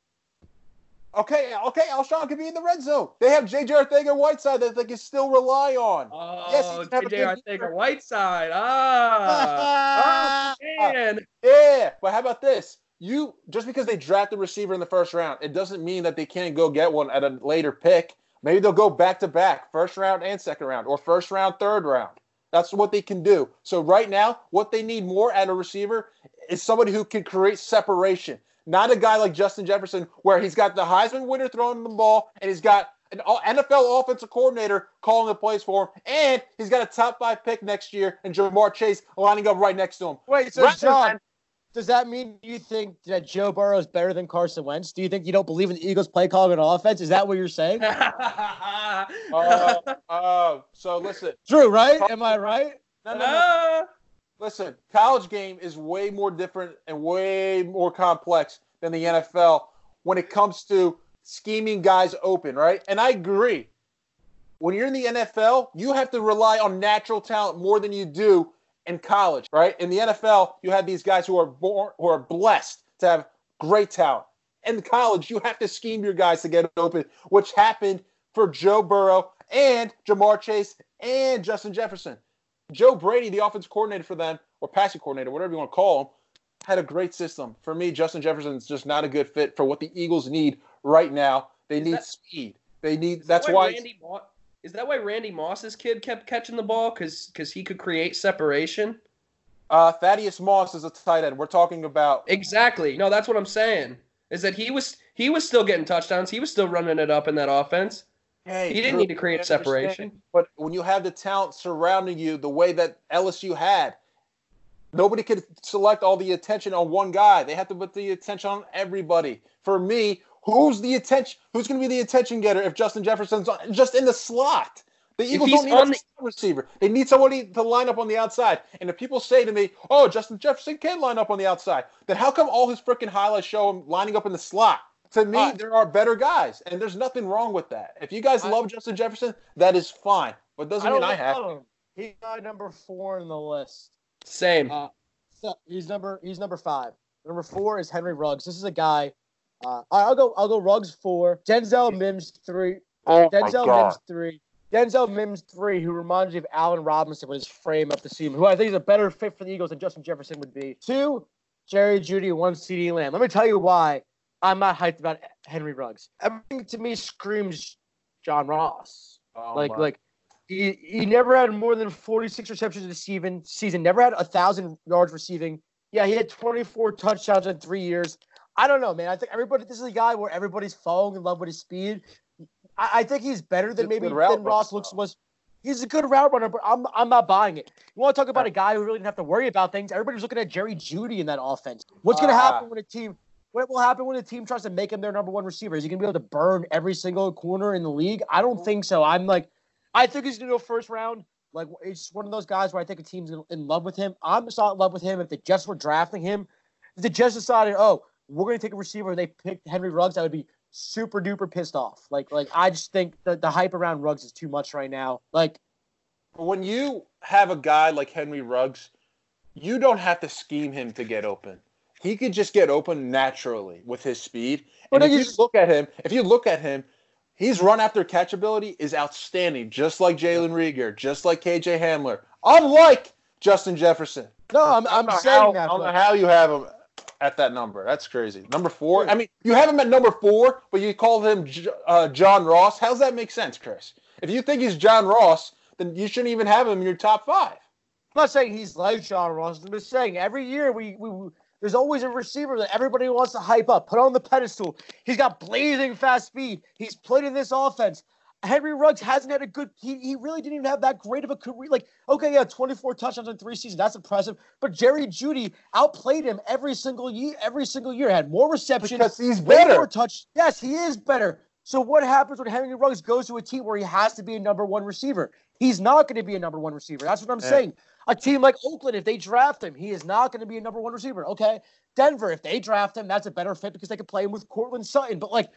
Okay, okay, Alshon could be in the red zone. They have J.J. Arcega Whiteside that they can still rely on. Oh, a JJ Arcega-Whiteside. Ah. oh, man. Yeah, but how about this? You just because they draft a receiver in the first round, it doesn't mean that they can't go get one at a later pick. Maybe they'll go back to back, first round and second round, or first round, third round. That's what they can do. So right now, what they need more at a receiver is somebody who can create separation. Not a guy like Justin Jefferson, where he's got the Heisman winner throwing the ball, and he's got an NFL offensive coordinator calling the plays for him, and he's got a top five pick next year, and Ja'Marr Chase lining up right next to him. Wait, so Rather John, does that mean you think that Joe Burrow is better than Carson Wentz? Do you think you don't believe in the Eagles' play calling on offense? Is that what you're saying? Uh, uh, so listen, Drew, right? Am I right? no, no, no. Listen. College game is way more different and way more complex than the NFL when it comes to scheming guys open, right? And I agree. When you're in the NFL, you have to rely on natural talent more than you do in college, right? In the NFL, you have these guys who are born, who are blessed to have great talent. In college, you have to scheme your guys to get open, which happened for Joe Burrow and Ja'Marr Chase and Justin Jefferson. Joe Brady, the offense coordinator for them, or passing coordinator, whatever you want to call him, had a great system. For me, Justin Jefferson is just not a good fit for what the Eagles need right now. They Is need that- speed. They need. Is That's that why. Randy Moss, is that why Randy Moss's kid kept catching the ball? Because because he could create separation. Uh, Thaddeus Moss is a tight end. We're talking about. Exactly. No, that's what I'm saying. Is that he was he was still getting touchdowns. He was still running it up in that offense. Hey, He didn't Drew, need to create separation. But when you have the talent surrounding you, the way that LSU had, nobody could select all the attention on one guy. They have to put the attention on everybody. For me, Who's the attention? Who's going to be the attention getter if Justin Jefferson's on, just in the slot? The Eagles don't need on a the- receiver. They need somebody to line up on the outside. And if people say to me, "Oh, Justin Jefferson can line up on the outside," then how come all his freaking highlights show him lining up in the slot? To me, there are better guys, and there's nothing wrong with that. If you guys I- love Justin Jefferson, that is fine, but doesn't I mean I have. him. He's number four in the list. Same. Uh, so he's number he's number five. Number four is Henry Ruggs. This is a guy. Uh, I'll go I'll go Ruggs four. Denzel Mims three. Oh Denzel Mims three. Denzel Mims three, who reminds me of Allen Robinson with his frame up the seam, who I think is a better fit for the Eagles than Justin Jefferson would be. Two, Jerry Jeudy, one CeeDee Lamb. Let me tell you why I'm not hyped about Henry Ruggs. Everything to me screams John Ross. Oh like like he, he never had more than 46 receptions this season season. Never had a thousand yards receiving. Yeah he had 24 touchdowns in three years. I don't know man. I think everybody this is a guy where everybody's falling in love with his speed. I, I think he's better than maybe good route than ross looks though. was. He's a good route runner but i'm, I'm not buying it. You want to talk about a guy who really didn't have to worry about things? Everybody's looking at jerry jeudy in that offense. What's going to Ah. happen when a team what will happen when a team tries to make him their number one receiver? Is he going to be able to burn every single corner in the league? I don't think so. I'm like, I think he's going to go first round. Like, it's one of those guys where I think a team's in, in love with him. I'm just not in love with him. If the Jets were drafting him, if the Jets decided, oh, we're going to take a receiver and they picked Henry Ruggs, I would be super duper pissed off. Like, like I just think the, the hype around Ruggs is too much right now. Like, when you have a guy like Henry Ruggs, you don't have to scheme him to get open. He could just get open naturally with his speed. But And if you just- look at him, if you look at him, his run after catch ability is outstanding, just like Jalen Reagor, just like KJ Hamler, unlike Justin Jefferson. no, I'm, I I'm saying how, that. I don't know how you have him at that number. That's crazy. Number four. I mean, you have him at number four, but you call him uh, John Ross. How's that make sense, Chris? If you think he's John Ross, then you shouldn't even have him in your top five. I'm not saying he's like John Ross. I'm just saying every year we, we, we there's always a receiver that everybody wants to hype up, put on the pedestal. He's got blazing fast speed. He's played in this offense. Henry Ruggs hasn't had a good. He, he really didn't even have that great of a career. Like, okay, yeah, 24 touchdowns in three seasons. That's impressive. But Jerry Jeudy outplayed him every single year. Every single year had more receptions, Because he's better. more touch. Yes, he is better. So what happens when Henry Ruggs goes to a team where he has to be a number one receiver? He's not going to be a number one receiver. That's what I'm Yeah. saying. A team like Oakland, if they draft him, he is not going to be a number one receiver. Okay. Denver, if they draft him, that's a better fit because they could play him with Courtland Sutton. But like,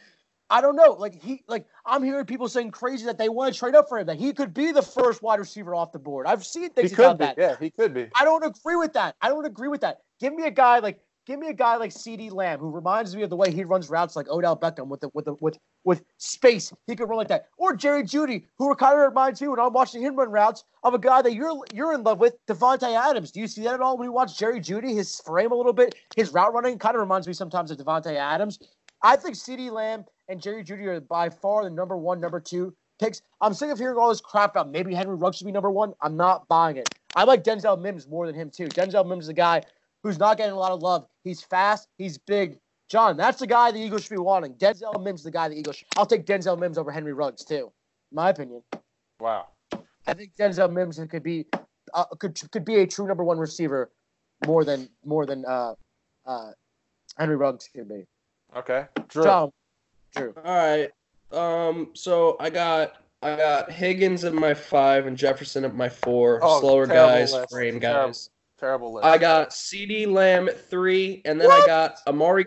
I don't know. Like he, like I'm hearing people saying crazy that they want to trade up for him. That he could be the first wide receiver off the board. I've seen He things could about be. that. Yeah, he could be. I don't agree with that. I don't agree with that. Give me a guy like give me a guy like CeeDee Lamb who reminds me of the way he runs routes like Odell Beckham with the with the with with space. He could run like that. Or Jerry Jeudy, who kind of reminds you when I'm watching him run routes of a guy that you're you're in love with, Davante Adams. Do you see that at all when you watch Jerry Jeudy? His frame a little bit, his route running kind of reminds me sometimes of Davante Adams. I think CeeDee Lamb and Jerry Jeudy are by far the number one, number two picks. I'm sick of hearing all this crap about maybe Henry Ruggs should be number one. I'm not buying it. I like Denzel Mims more than him too. Denzel Mims is a guy who's not getting a lot of love. He's fast. He's big. John, that's the guy the Eagles should be wanting. Denzel Mims, is the guy the Eagles. Should. I'll take Denzel Mims over Henry Ruggs too. My opinion. Wow. I think Denzel Mims could be uh, could could be a true number one receiver more than more than uh, uh, Henry Ruggs could be. Okay. Drew. John, Drew. All right. Um. So I got I got Higgins at my five and Jefferson at my four. Oh, Slower guys, list. frame Terrible. guys. Terrible list. I got CeeDee Lamb at three, and then I got Amari.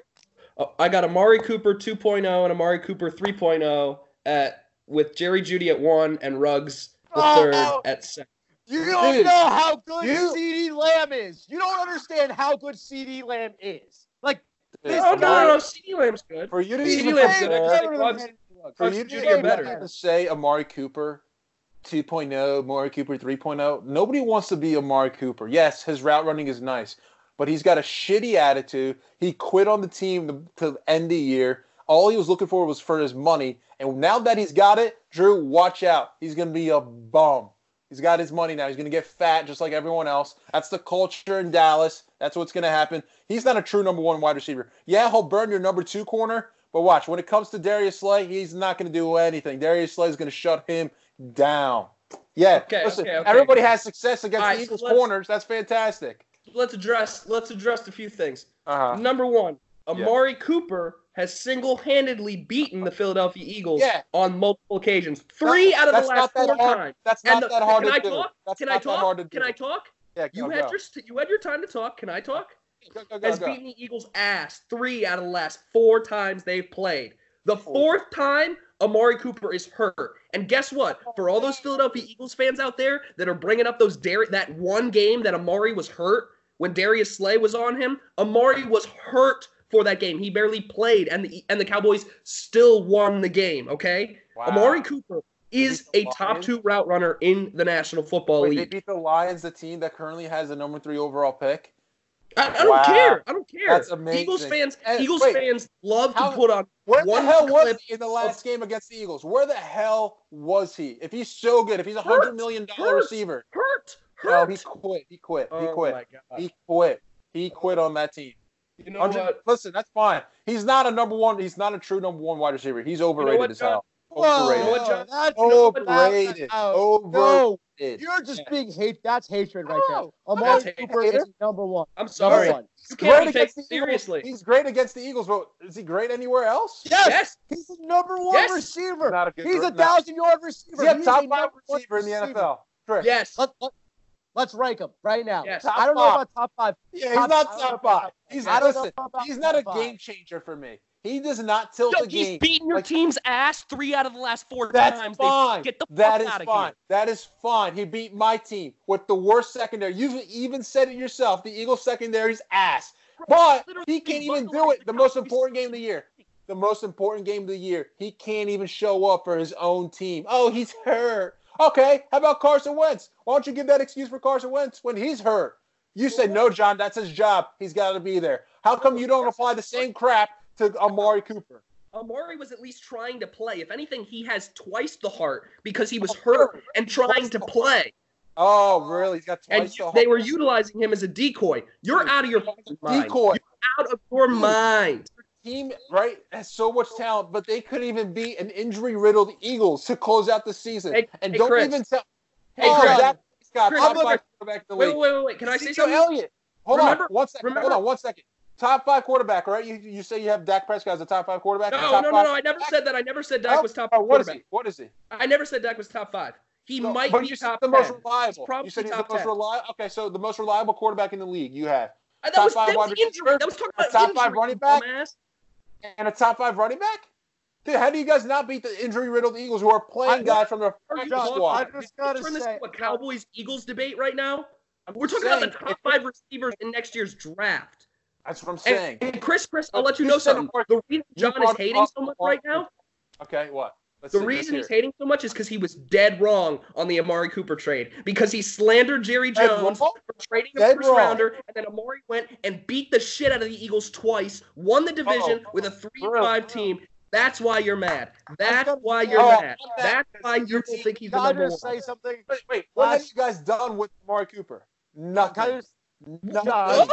uh, I got Amari Cooper 2.0 and Amari Cooper 3.0 at with Jerry Jeudy at one and Ruggs the Oh, third no. at second. You don't Dude, know how good you- CeeDee Lamb is. You don't understand how good CeeDee Lamb is. Like Dude, this No, no, guy- no, no. CeeDee Lamb's good. For you to CD even Lamb's say good. that- I think better than Ruggs- for Ruggs you to are even better. to say Amari Cooper 2.0, Amari Cooper 3.0, nobody wants to be Amari Cooper. Yes, his route running is nice, but he's got a shitty attitude. He quit on the team to, to end the year. All he was looking for was for his money. And now that he's got it, Drew, watch out. He's going to be a bum. He's got his money now. He's going to get fat just like everyone else. That's the culture in Dallas. That's what's going to happen. He's not a true number one wide receiver. Yeah, he'll burn your number two corner, but watch, when it comes to Darius Slay, he's not going to do anything. Darius Slay is going to shut him down. Yeah, Okay, listen, okay, okay. everybody has success against All the Eagles let's- corners. That's fantastic. Let's address let's address a few things. Uh-huh. Number one, Amari Cooper has single-handedly beaten the Philadelphia Eagles Yeah. on multiple occasions. Three out of the That's last not four hard. times. That's not the- that hard can to I do. talk? That's Can I not that hard to talk? do. Can I talk? Yeah, You go, had go. your you had your time to talk. Can I talk? Go, go, go, Has beaten the Eagles' ass three out of the last four times they've played. The fourth time, Amari Cooper is hurt. And guess what? For all those Philadelphia Eagles fans out there that are bringing up those Dar- that one game that Amari was hurt when Darius Slay was on him, Amari was hurt for that game. He barely played, and the and the Cowboys still won the game. Okay, Wow. Amari Cooper is a top two route runner in the National Football Wait, they League. beat the Lions, the team that currently has the number three overall pick. I, I don't Wow. care. I don't care. That's amazing. Eagles fans, And Eagles wait, fans love how- to put on Where the hell was he in the last game against the Eagles? Where the hell was he? If he's so good, if he's a hundred million dollar receiver, hurt. no, he quit. He quit. He Oh quit. God. He quit. He quit on that team. You know what? Listen, that's fine. He's not a number one. He's not a true number one wide receiver. He's overrated what, as hell. Whoa, Overrated. You know what, John? that's Overrated. No, Overrated. you're just being hate. That's hatred right there. No, Amari that's Cooper hater. is number one. I'm sorry. one. You Great can't be against taken the Eagles. seriously. He's great against the Eagles, but is he great anywhere else? Yes, Yes. he's the number one Yes. receiver. Not a good He's a no. thousand yard receiver. He's a He's top a five number one receiver in the. NFL. Chris. Yes. Let, let, let's rank him right now. Yes. I don't know about top five. Yeah, he's Top- not don't top five. He's don't listen. He's not a game changer for me. He does not tilt Yo, the he's game. beaten your like- team's ass three out of the last four That's times. They- fine. Get the fuck That is out of fine. here. That is fine. He beat my team with the worst secondary. You've even said it yourself. The Eagles secondary's ass. But he can't even do it. The most important game of the year. The most important game of the year. He can't even show up for his own team. Oh, he's hurt. Okay, how about Carson Wentz? Why don't you give that excuse for Carson Wentz when he's hurt? You said no, John. That's his job. He's got to be there. How come you don't apply the same crap to Amari uh, Cooper? Amari was at least trying to play. If anything, he has twice the heart because he was hurt and trying to play. Oh, really? He's got And twice you- the they were utilizing him as a decoy. You're out of your mind. decoy. Out of your mind. team, right, has so much talent, but they couldn't even beat an injury-riddled Eagles to close out the season. Hey- and hey, don't Chris. even tell. Hey, oh, Chris. Prescott, Chris, top five quarterback in the Wait, league. wait, wait, wait. Can I say something? Elliott. Hold Remember- on, one second. remember- Hold on, one second. Top five quarterback, right? You you say you have Dak Prescott as a top five quarterback. No, no, no, no. I never said that. I never said Dak Oh, was top oh, what is quarterback. he? What is he? I never said Dak was top five. He No, might but be you said top the most reliable. probably You said he's the most reliable. Okay, so the most reliable quarterback in the league you have, Uh, That top was, five that was wide injury. receiver, That was talking a about top injury, five running back? dumbass. and a top five running back. Dude, how do you guys not beat the injury-riddled Eagles who are playing I- guys from their Are you practice talking squad? I just gotta turn this say- into a Cowboys Eagles debate right now. We're talking about the top five receivers in next year's draft. That's what I'm saying. and Chris, Chris, I'll let you know something. The reason John is hating so much right now, Okay, what? Let's the reason he's hating so much is because he was dead wrong on the Amari Cooper trade. Because he slandered Jerry Jones for trading a first wrong. rounder, and then Amari went and beat the shit out of the Eagles twice, won the division Oh, with a three-five team. That's why you're mad. That's why oh, you're Oh, mad. That's why you don't think he's the number one. say something? Wait, wait. What have you guys done with Amari Cooper? Nothing. Nothing. John,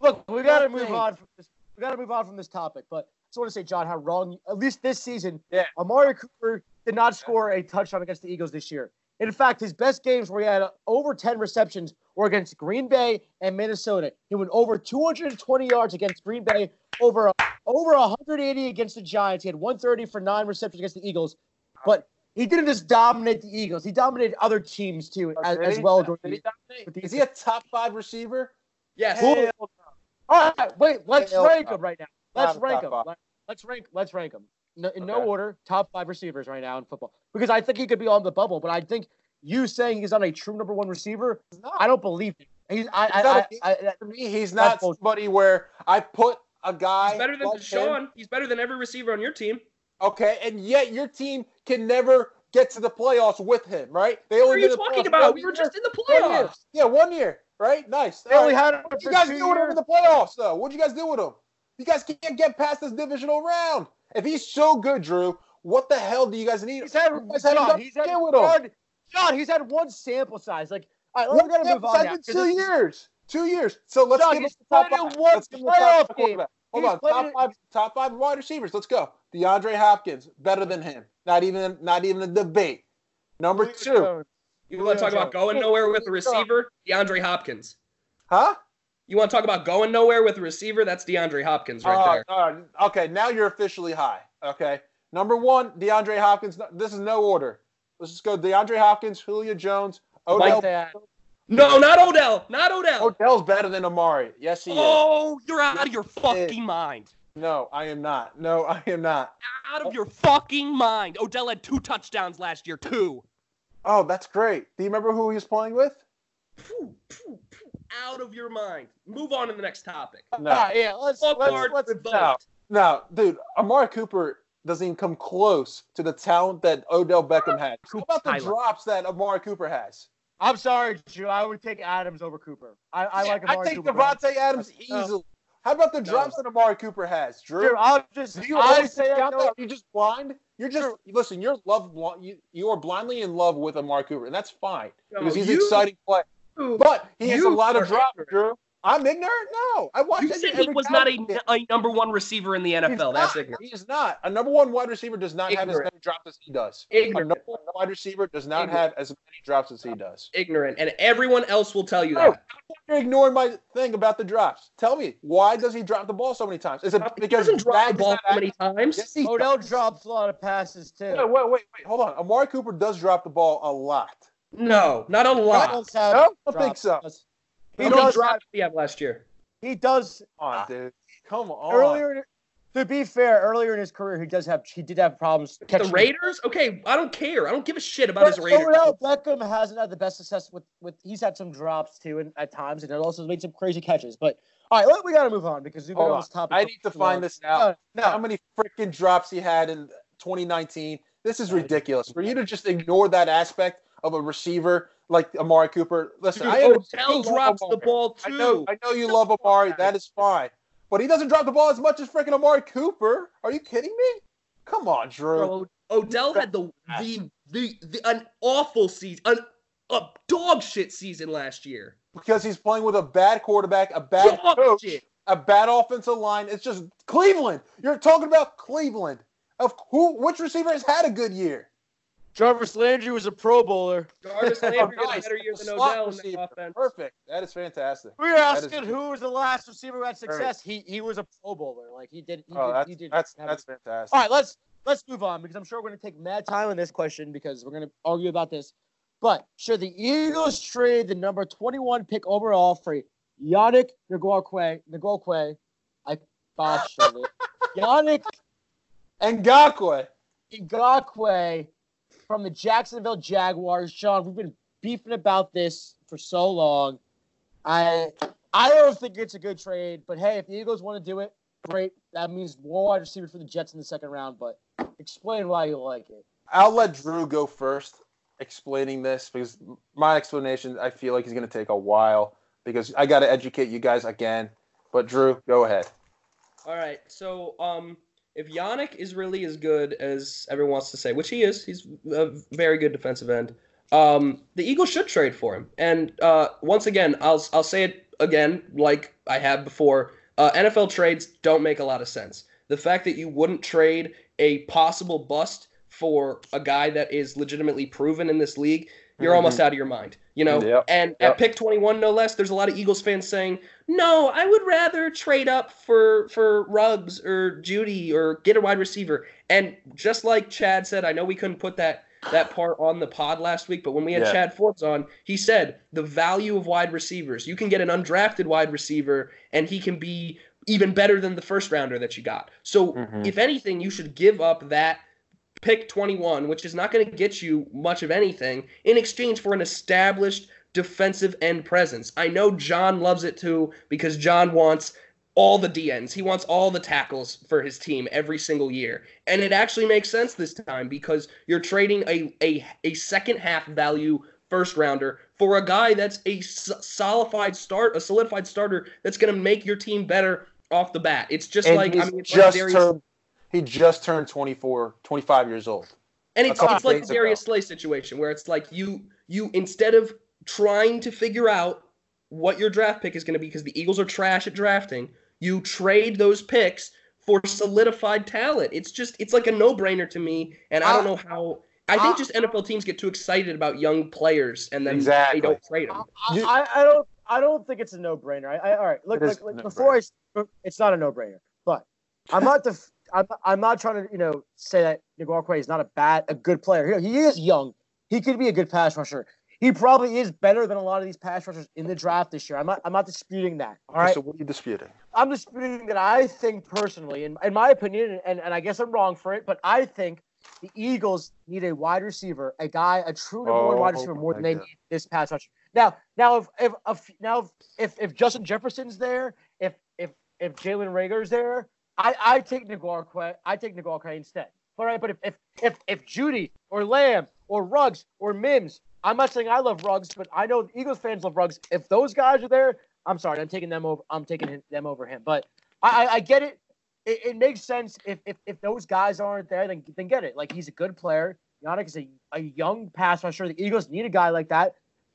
I just gotta say, look, we gotta move on from this. We gotta move on from this topic. But I just want to say, John, how wrong. At least this season, Yeah. Amari Cooper did not score a touchdown against the Eagles this year. In fact, his best games where he had over 10 receptions were against Green Bay and Minnesota. He went over 220 yards against Green Bay, over over 180 against the Giants. He had 130 for nine receptions against the Eagles. But he didn't just dominate the Eagles; he dominated other teams too, oh, as, as well. did he with the- Is he a top five receiver? Yes. Hell. All right, wait. Let's Hell oh, rank uh, no. them right now. Let's a rank top them. five. Let's rank. Let's rank them no, in no order. Top five receivers right now in football because I think he could be on the bubble, but I think you saying he's on a true number one receiver, He's. I don't believe it. He's I He's I, not I, a- I, I For me, he's not bullshit. somebody where I put a guy. He's better than like him, He's better than every receiver on your team. Okay, and yet your team can never get to the playoffs with him, right? They What only are you talking playoffs about? one We were just in the One year. playoffs. Yeah, one year, right? Nice. they only right. had him What you guys do with over in the playoffs, though? What'd you guys do with him? You guys can't get past this divisional round. If he's so good, Drew, what the hell do you guys need? He's had, guys haven't John, he's had with him. one, John, he's had one sample size. Like, all right, we gotta move on now. two years. Two years. So let's John, give us the top five. one Let's give us the top five game. quarterback. Hold He's on. Top five top five wide receivers. Let's go. DeAndre Hopkins, better than him. Not even not even a debate. Number two. Jones. You want to talk about going nowhere with a receiver? DeAndre Hopkins. Huh? You want to talk about going nowhere with a receiver? That's DeAndre Hopkins right Uh, there. uh, okay, now you're officially high. Okay. Number one, DeAndre Hopkins. This is no order. Let's just go DeAndre Hopkins, Julio Jones, Odell. Like that. No, not Odell. Not Odell. Odell's better than Amari. Yes, he is. Oh, you're out of your fucking mind. No, I am not. No, I am not. Out of your fucking mind. Odell had two touchdowns last year, two. Oh, that's great. Do you remember who he was playing with? Out of your mind. Move on to the next topic. No. All right, yeah, let's let's, let's, revoked. No, no, dude. Amari Cooper doesn't even come close to the talent that Odell Beckham had. How about the drops that Amari Cooper has? I'm sorry, Drew. I would take Adams over Cooper. I, I like I Amari take Cooper. Davante Adams No. easily. How about the drops that Amari Cooper has, Drew? Drew, I'm just. Do you I always say think that? I'm Are you just blind? You're just listen. You're love. You you are blindly in love with Amari Cooper, and that's fine because he's an exciting play. But he has a lot of drops. Drew. I'm ignorant. No, I watched. You every- said he was not a, a number one receiver in the He's NFL. That's not. ignorant. He is not. A number one wide receiver does not have as many drops as he does. A Ignorant. number one wide receiver does not Ignorant. have as many drops as he does. Ignorant. And everyone else will tell you No. that. You're ignoring my thing about the drops. Tell me, why does he drop the ball so many times? Is it He because doesn't drop the ball so many times. Yes, Odell does. drops a lot of passes too. Wait, wait, wait, wait. Hold on. Amari Cooper does drop the ball a lot. No, not a lot. does have No, I don't think drops. so. He How many does. drops did he last year? He does. Come on, dude. Come on. Earlier, to be fair, earlier in his career, he does have. He did have problems The catching. Raiders? Okay, I don't care. I don't give a shit about his Raiders. Odell Beckham hasn't had the best success with with. He's had some drops too, and at times, and it also made some crazy catches. But all right, we got to move on because we've been Hold on on. this topic. I for need to too find long. this out. No, How many freaking drops he had in 2019? This is ridiculous. For you to just ignore that aspect of a receiver like Amari Cooper. Listen, Dude, I Odell drops the ball I know, too. I know you love Amari. That is fine. But he doesn't drop the ball as much as freaking Amari Cooper. Are you kidding me? Come on, Drew. Bro, Odell had the the the, the an awful season, an, a dog shit season last year. Because he's playing with a bad quarterback, a bad Dog coach, shit. a bad offensive line. It's just Cleveland. You're talking about Cleveland. Of who? Which receiver has had a good year? Jarvis Landry was a Pro Bowler. Jarvis oh, Landry had a better year than Odell in the offense. Perfect. That is fantastic. We were That is- asking who was the last receiver who had success. He he was a Pro Bowler. Like he did. He Oh, did, that's he did that's have that's a- fantastic. All right, let's let's move on because I'm sure we're going to take mad time on this question because we're going to argue about this. But should the Eagles trade the number 21 pick overall for Yannick Ngakoue? Ngakoue, I botched it. Yannick Ngakoue. Ngakoue from the Jacksonville Jaguars. Sean, we've been beefing about this for so long. I I don't think it's a good trade, but hey, if the Eagles want to do it, great. That means more wide receivers for the Jets in the second round. But explain why you like it. I'll let Drew go first explaining this because my explanation I feel like is going to take a while because I got to educate you guys again. But Drew, go ahead. All right, so um, if Yannick is really as good as everyone wants to say, which he is, he's a very good defensive end. Um, the Eagles should trade for him. And uh, once again, I'll I'll say it again, like I have before. Uh, NFL trades don't make a lot of sense. The fact that you wouldn't trade a possible bust for a guy that is legitimately proven in this league, you're Mhm. almost out of your mind. You know, Yep, and yep. at pick 21, no less, there's a lot of Eagles fans saying, "No, I would rather trade up for for Ruggs or Jeudy or get a wide receiver." And just like Chad said, I know we couldn't put that that part on the pod last week, but when we had Yeah. Chad Forbes on, he said the value of wide receivers. You can get an undrafted wide receiver, and he can be even better than the first rounder that you got. So, Mhm. if anything, you should give up that pick 21, which is not going to get you much of anything, in exchange for an established defensive end presence. I know John loves it too because John wants all the DNs. He wants all the tackles for his team every single year. And it actually makes sense this time because you're trading a a, a second half value first rounder for a guy that's a solidified start, a solidified starter that's going to make your team better off the bat. It's just And like I mean, it's like just Darius- turned he just turned 24, 25 years old. And it's, it's like days the Darius Slay situation where it's like you you instead of trying to figure out what your draft pick is going to be because the Eagles are trash at drafting, you trade those picks for solidified talent. It's just it's like a no-brainer to me and I don't Uh, know how I think uh, just NFL teams get too excited about young players and then Exactly. they don't trade them. I, I, I don't I don't think it's a no-brainer. I, I all right. Look, look, look before I it's not a no-brainer. But I'm not the, I'm, I'm not trying to, you know, say that Ngakoue is not a bad, a good player. Know, he is young. He could be a good pass rusher. He probably is better than a lot of these pass rushers in the draft this year. I'm not, I'm not disputing that. All right. So what are you disputing? I'm disputing that I think personally, in, in my opinion, and, and I guess I'm wrong for it, but I think the Eagles need a wide receiver, a guy, a true number one wide Oh receiver more than they need this pass rusher. Now, now if if, if now if if Justin Jefferson's there, if if if Jalen Reagor's there, I I take Ngakoue, I take Ngakoue instead. All right, but if if if if Jeudy or Lamb or Ruggs or Mims, I'm not saying I love Ruggs, but I know the Eagles fans love Ruggs. If those guys are there, I'm sorry, I'm taking them over. I'm taking them over him. But I, I, I get it. it. It makes sense if, if if those guys aren't there, then then get it. Like he's a good player. Yannick is a, a young pass rusher. The Eagles need a guy like that.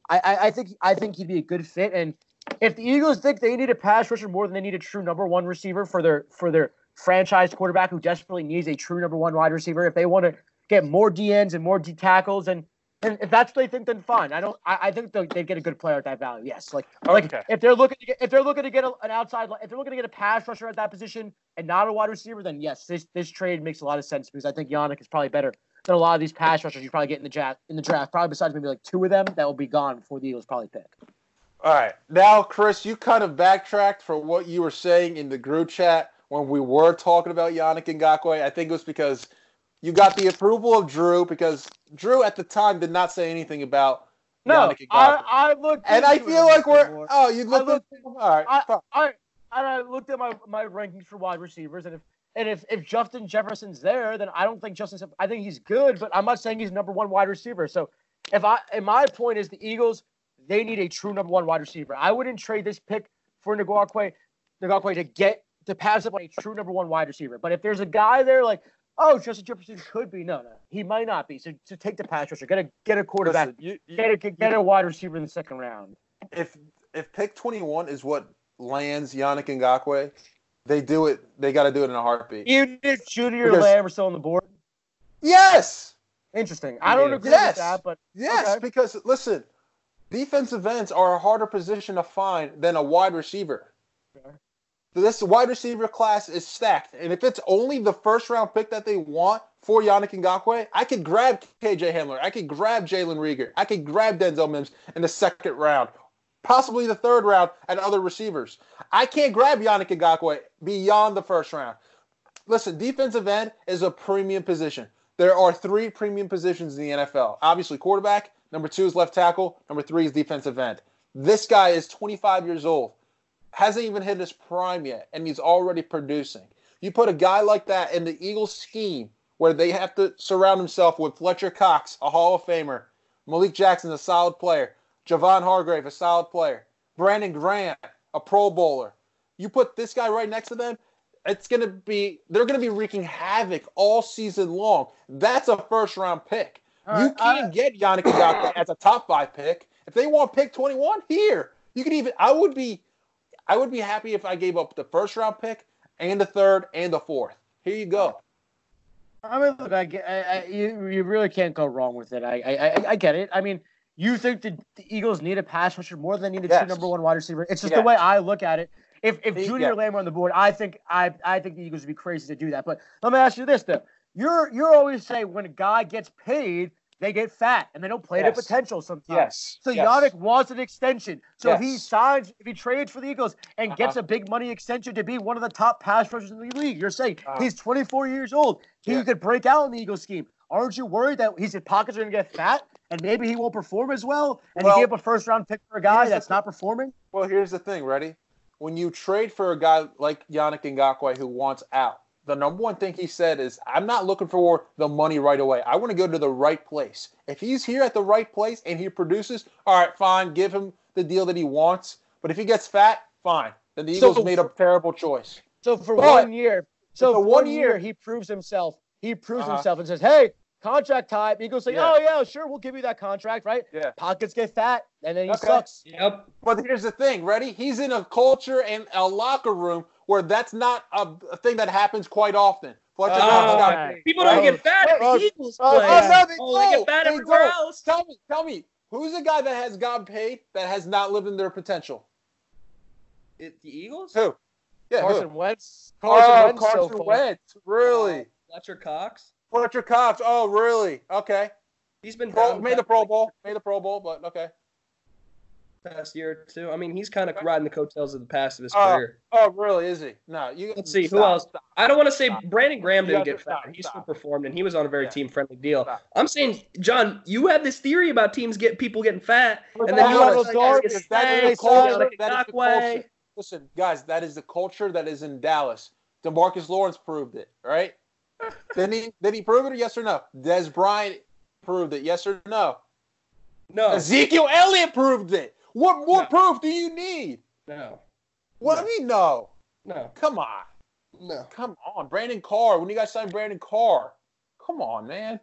I, I, I think I think he'd be a good fit. And if the Eagles think they need a pass rusher more than they need a true number one receiver for their for their franchise quarterback who desperately needs a true number one wide receiver, if they want to get more DNs and more D tackles and and if that's what they think, then fine. I don't. I, I think they'd get a good player at that value. Yes, like like Okay. if they're looking to get if they're looking to get a, an outside if they're looking to get a pass rusher at that position and not a wide receiver, then yes, this this trade makes a lot of sense because I think Yannick is probably better than a lot of these pass rushers you probably get in the draft in the draft. Probably besides maybe like two of them that will be gone before the Eagles probably pick. All right. Now, Chris, you kind of backtracked from what you were saying in the group chat when we were talking about Yannick Ngakoue. I think it was because you got the approval of Drew because Drew at the time did not say anything about No, Yannick Ngakoue. I, I looked and I feel like we're more. oh you looked looked- at all right I- I and I looked at my, my rankings for wide receivers, and if and if, if Justin Jefferson's there, then I don't think Justin. I think he's good, but I'm not saying he's number one wide receiver. So if I and my point is the Eagles, they need a true number one wide receiver. I wouldn't trade this pick for Ngakoue, Ngakoue to get to pass up on a true number one wide receiver. But if there's a guy there like, oh, Justin Jefferson could be, no, no, he might not be. So to take the pass rusher, get a get a quarterback, Listen, you, you- get a get a wide receiver in the second round. if if pick 21 is what lands Yannick Ngakoue, they do it. They got to do it in a heartbeat. Even if Jeudy or Lamb are still on the board. Yes, Interesting. I don't agree Yes. with that, but yes. Okay. Because listen, defensive ends are a harder position to find than a wide receiver. Okay. This wide receiver class is stacked, and if it's only the first round pick that they want for Yannick Ngakoue, I could grab KJ Hamler, I could grab Jalen Reagor, I could grab Denzel Mims in the second round, possibly the third round, and other receivers. I can't grab Yannick Ngakoue beyond the first round. Listen, defensive end is a premium position. There are three premium positions in the NFL. Obviously, quarterback. Number two is left tackle. Number three is defensive end. This guy is 25 years old, hasn't even hit his prime yet, and he's already producing. You put a guy like that in the Eagles scheme where they have to surround himself with Fletcher Cox, a Hall of Famer, Malik Jackson, a solid player, Javon Hargrave, a solid player, Brandon Grant, a Pro Bowler. You put this guy right next to them, it's gonna be they're gonna be wreaking havoc all season long. That's a first round pick. All you right, can't I- get Yannick Ngakoue as a top five pick. If they want pick twenty one, here you could even. I would be, I would be happy if I gave up the first round pick and the third and the fourth. Here you go. I mean, look, I, get- I, I you, you really can't go wrong with it. I, I, I, I get it. I mean, you think the, the Eagles need a pass rusher more than they need a Yes. true number one wide receiver. It's just Yes. the way I look at it. If if Junior yeah. Lamb on the board, I think I I think the Eagles would be crazy to do that. But let me ask you this though: you're you're always saying when a guy gets paid, they get fat and they don't play Yes. their potential sometimes. Yes. So yes. Yannick wants an extension. So if he Yes. signs, if he trades for the Eagles and gets Uh-huh. a big money extension to be one of the top pass rushers in the league, you're saying Uh-huh. he's 24 years old. He Yeah. could break out in the Eagles scheme. Aren't you worried that his pockets are going to get fat and maybe he won't perform as well? And Well, he gave a first round pick for a guy that's not performing? Well, here's the thing. Ready? When you trade for a guy like Yannick Ngakoue who wants out, the number one thing he said is, "I'm not looking for the money right away. I want to go to the right place. If he's here at the right place and he produces, all right, fine, give him the deal that he wants. But if he gets fat, fine. Then the So- Eagles made a terrible choice. So for But- one year, so So for one one year, year- he proves himself. He proves Uh-huh. himself and says, "Hey, contract type, Eagles say, Yeah. "Oh yeah, sure, we'll give you that contract, right?" Yeah. Pockets get fat, and then he Okay. sucks. Yep. But here's the thing, ready? He's in a culture and a locker room where that's not a, a thing that happens quite often. Fletcher Oh, Cox okay. People don't Right. get fat at Oh, the Eagles oh, play. oh, no, they Oh, they don't. get fat They everywhere don't. else. Tell me, tell me, Who's a guy that has gotten paid that has not lived in their potential? It, the Eagles? Who? Yeah, Carson who? Wentz. Carson Oh, Wentz so Carson far. Wentz. Really? Oh, Fletcher Cox. Fletcher Cox. Oh, really? Okay. He's been Pro, made the Pro Bowl. Made the Pro Bowl, but okay. past year or two. I mean, he's kind of riding the coattails of the past of his Oh. career. Oh, really? Is he? No, you. Let's see, who else? stop. I don't want to say Stop. Brandon Graham didn't get stop, fired. He still performed, and he was on a very Yeah. team-friendly deal. Stop. I'm saying, John, you have this theory about teams get people getting fat, But and then you want to dark, like, if that is they culture. like That is the culture. Listen, guys, that is the culture that is in Dallas. Demarcus Lawrence proved it, right? Did he did he prove it? or Yes or no? Dez Bryant proved it. Yes or no? No, Ezekiel Elliott proved it. What more No. proof do you need? no, What No. I mean, no. no, Come on, no. come on, Brandon Carr. When you guys signed Brandon Carr, come on, man.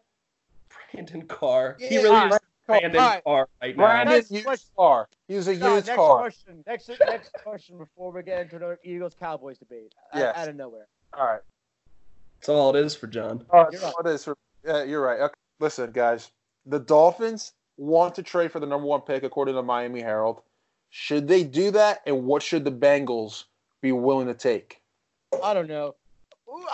Brandon Carr. he really all is. Brandon All right. Carr right now. Brandon Next used question. Carr. He was a No, used next car. question. Next next question before we get into another Eagles Cowboys debate. Out- Yes. Out of nowhere. All right. That's all it is for John. All right, You're right. it is for, yeah, you're right. Okay. Listen, guys, the Dolphins want to trade for the number one pick according to Miami Herald. Should they do that, and what should the Bengals be willing to take? I don't know.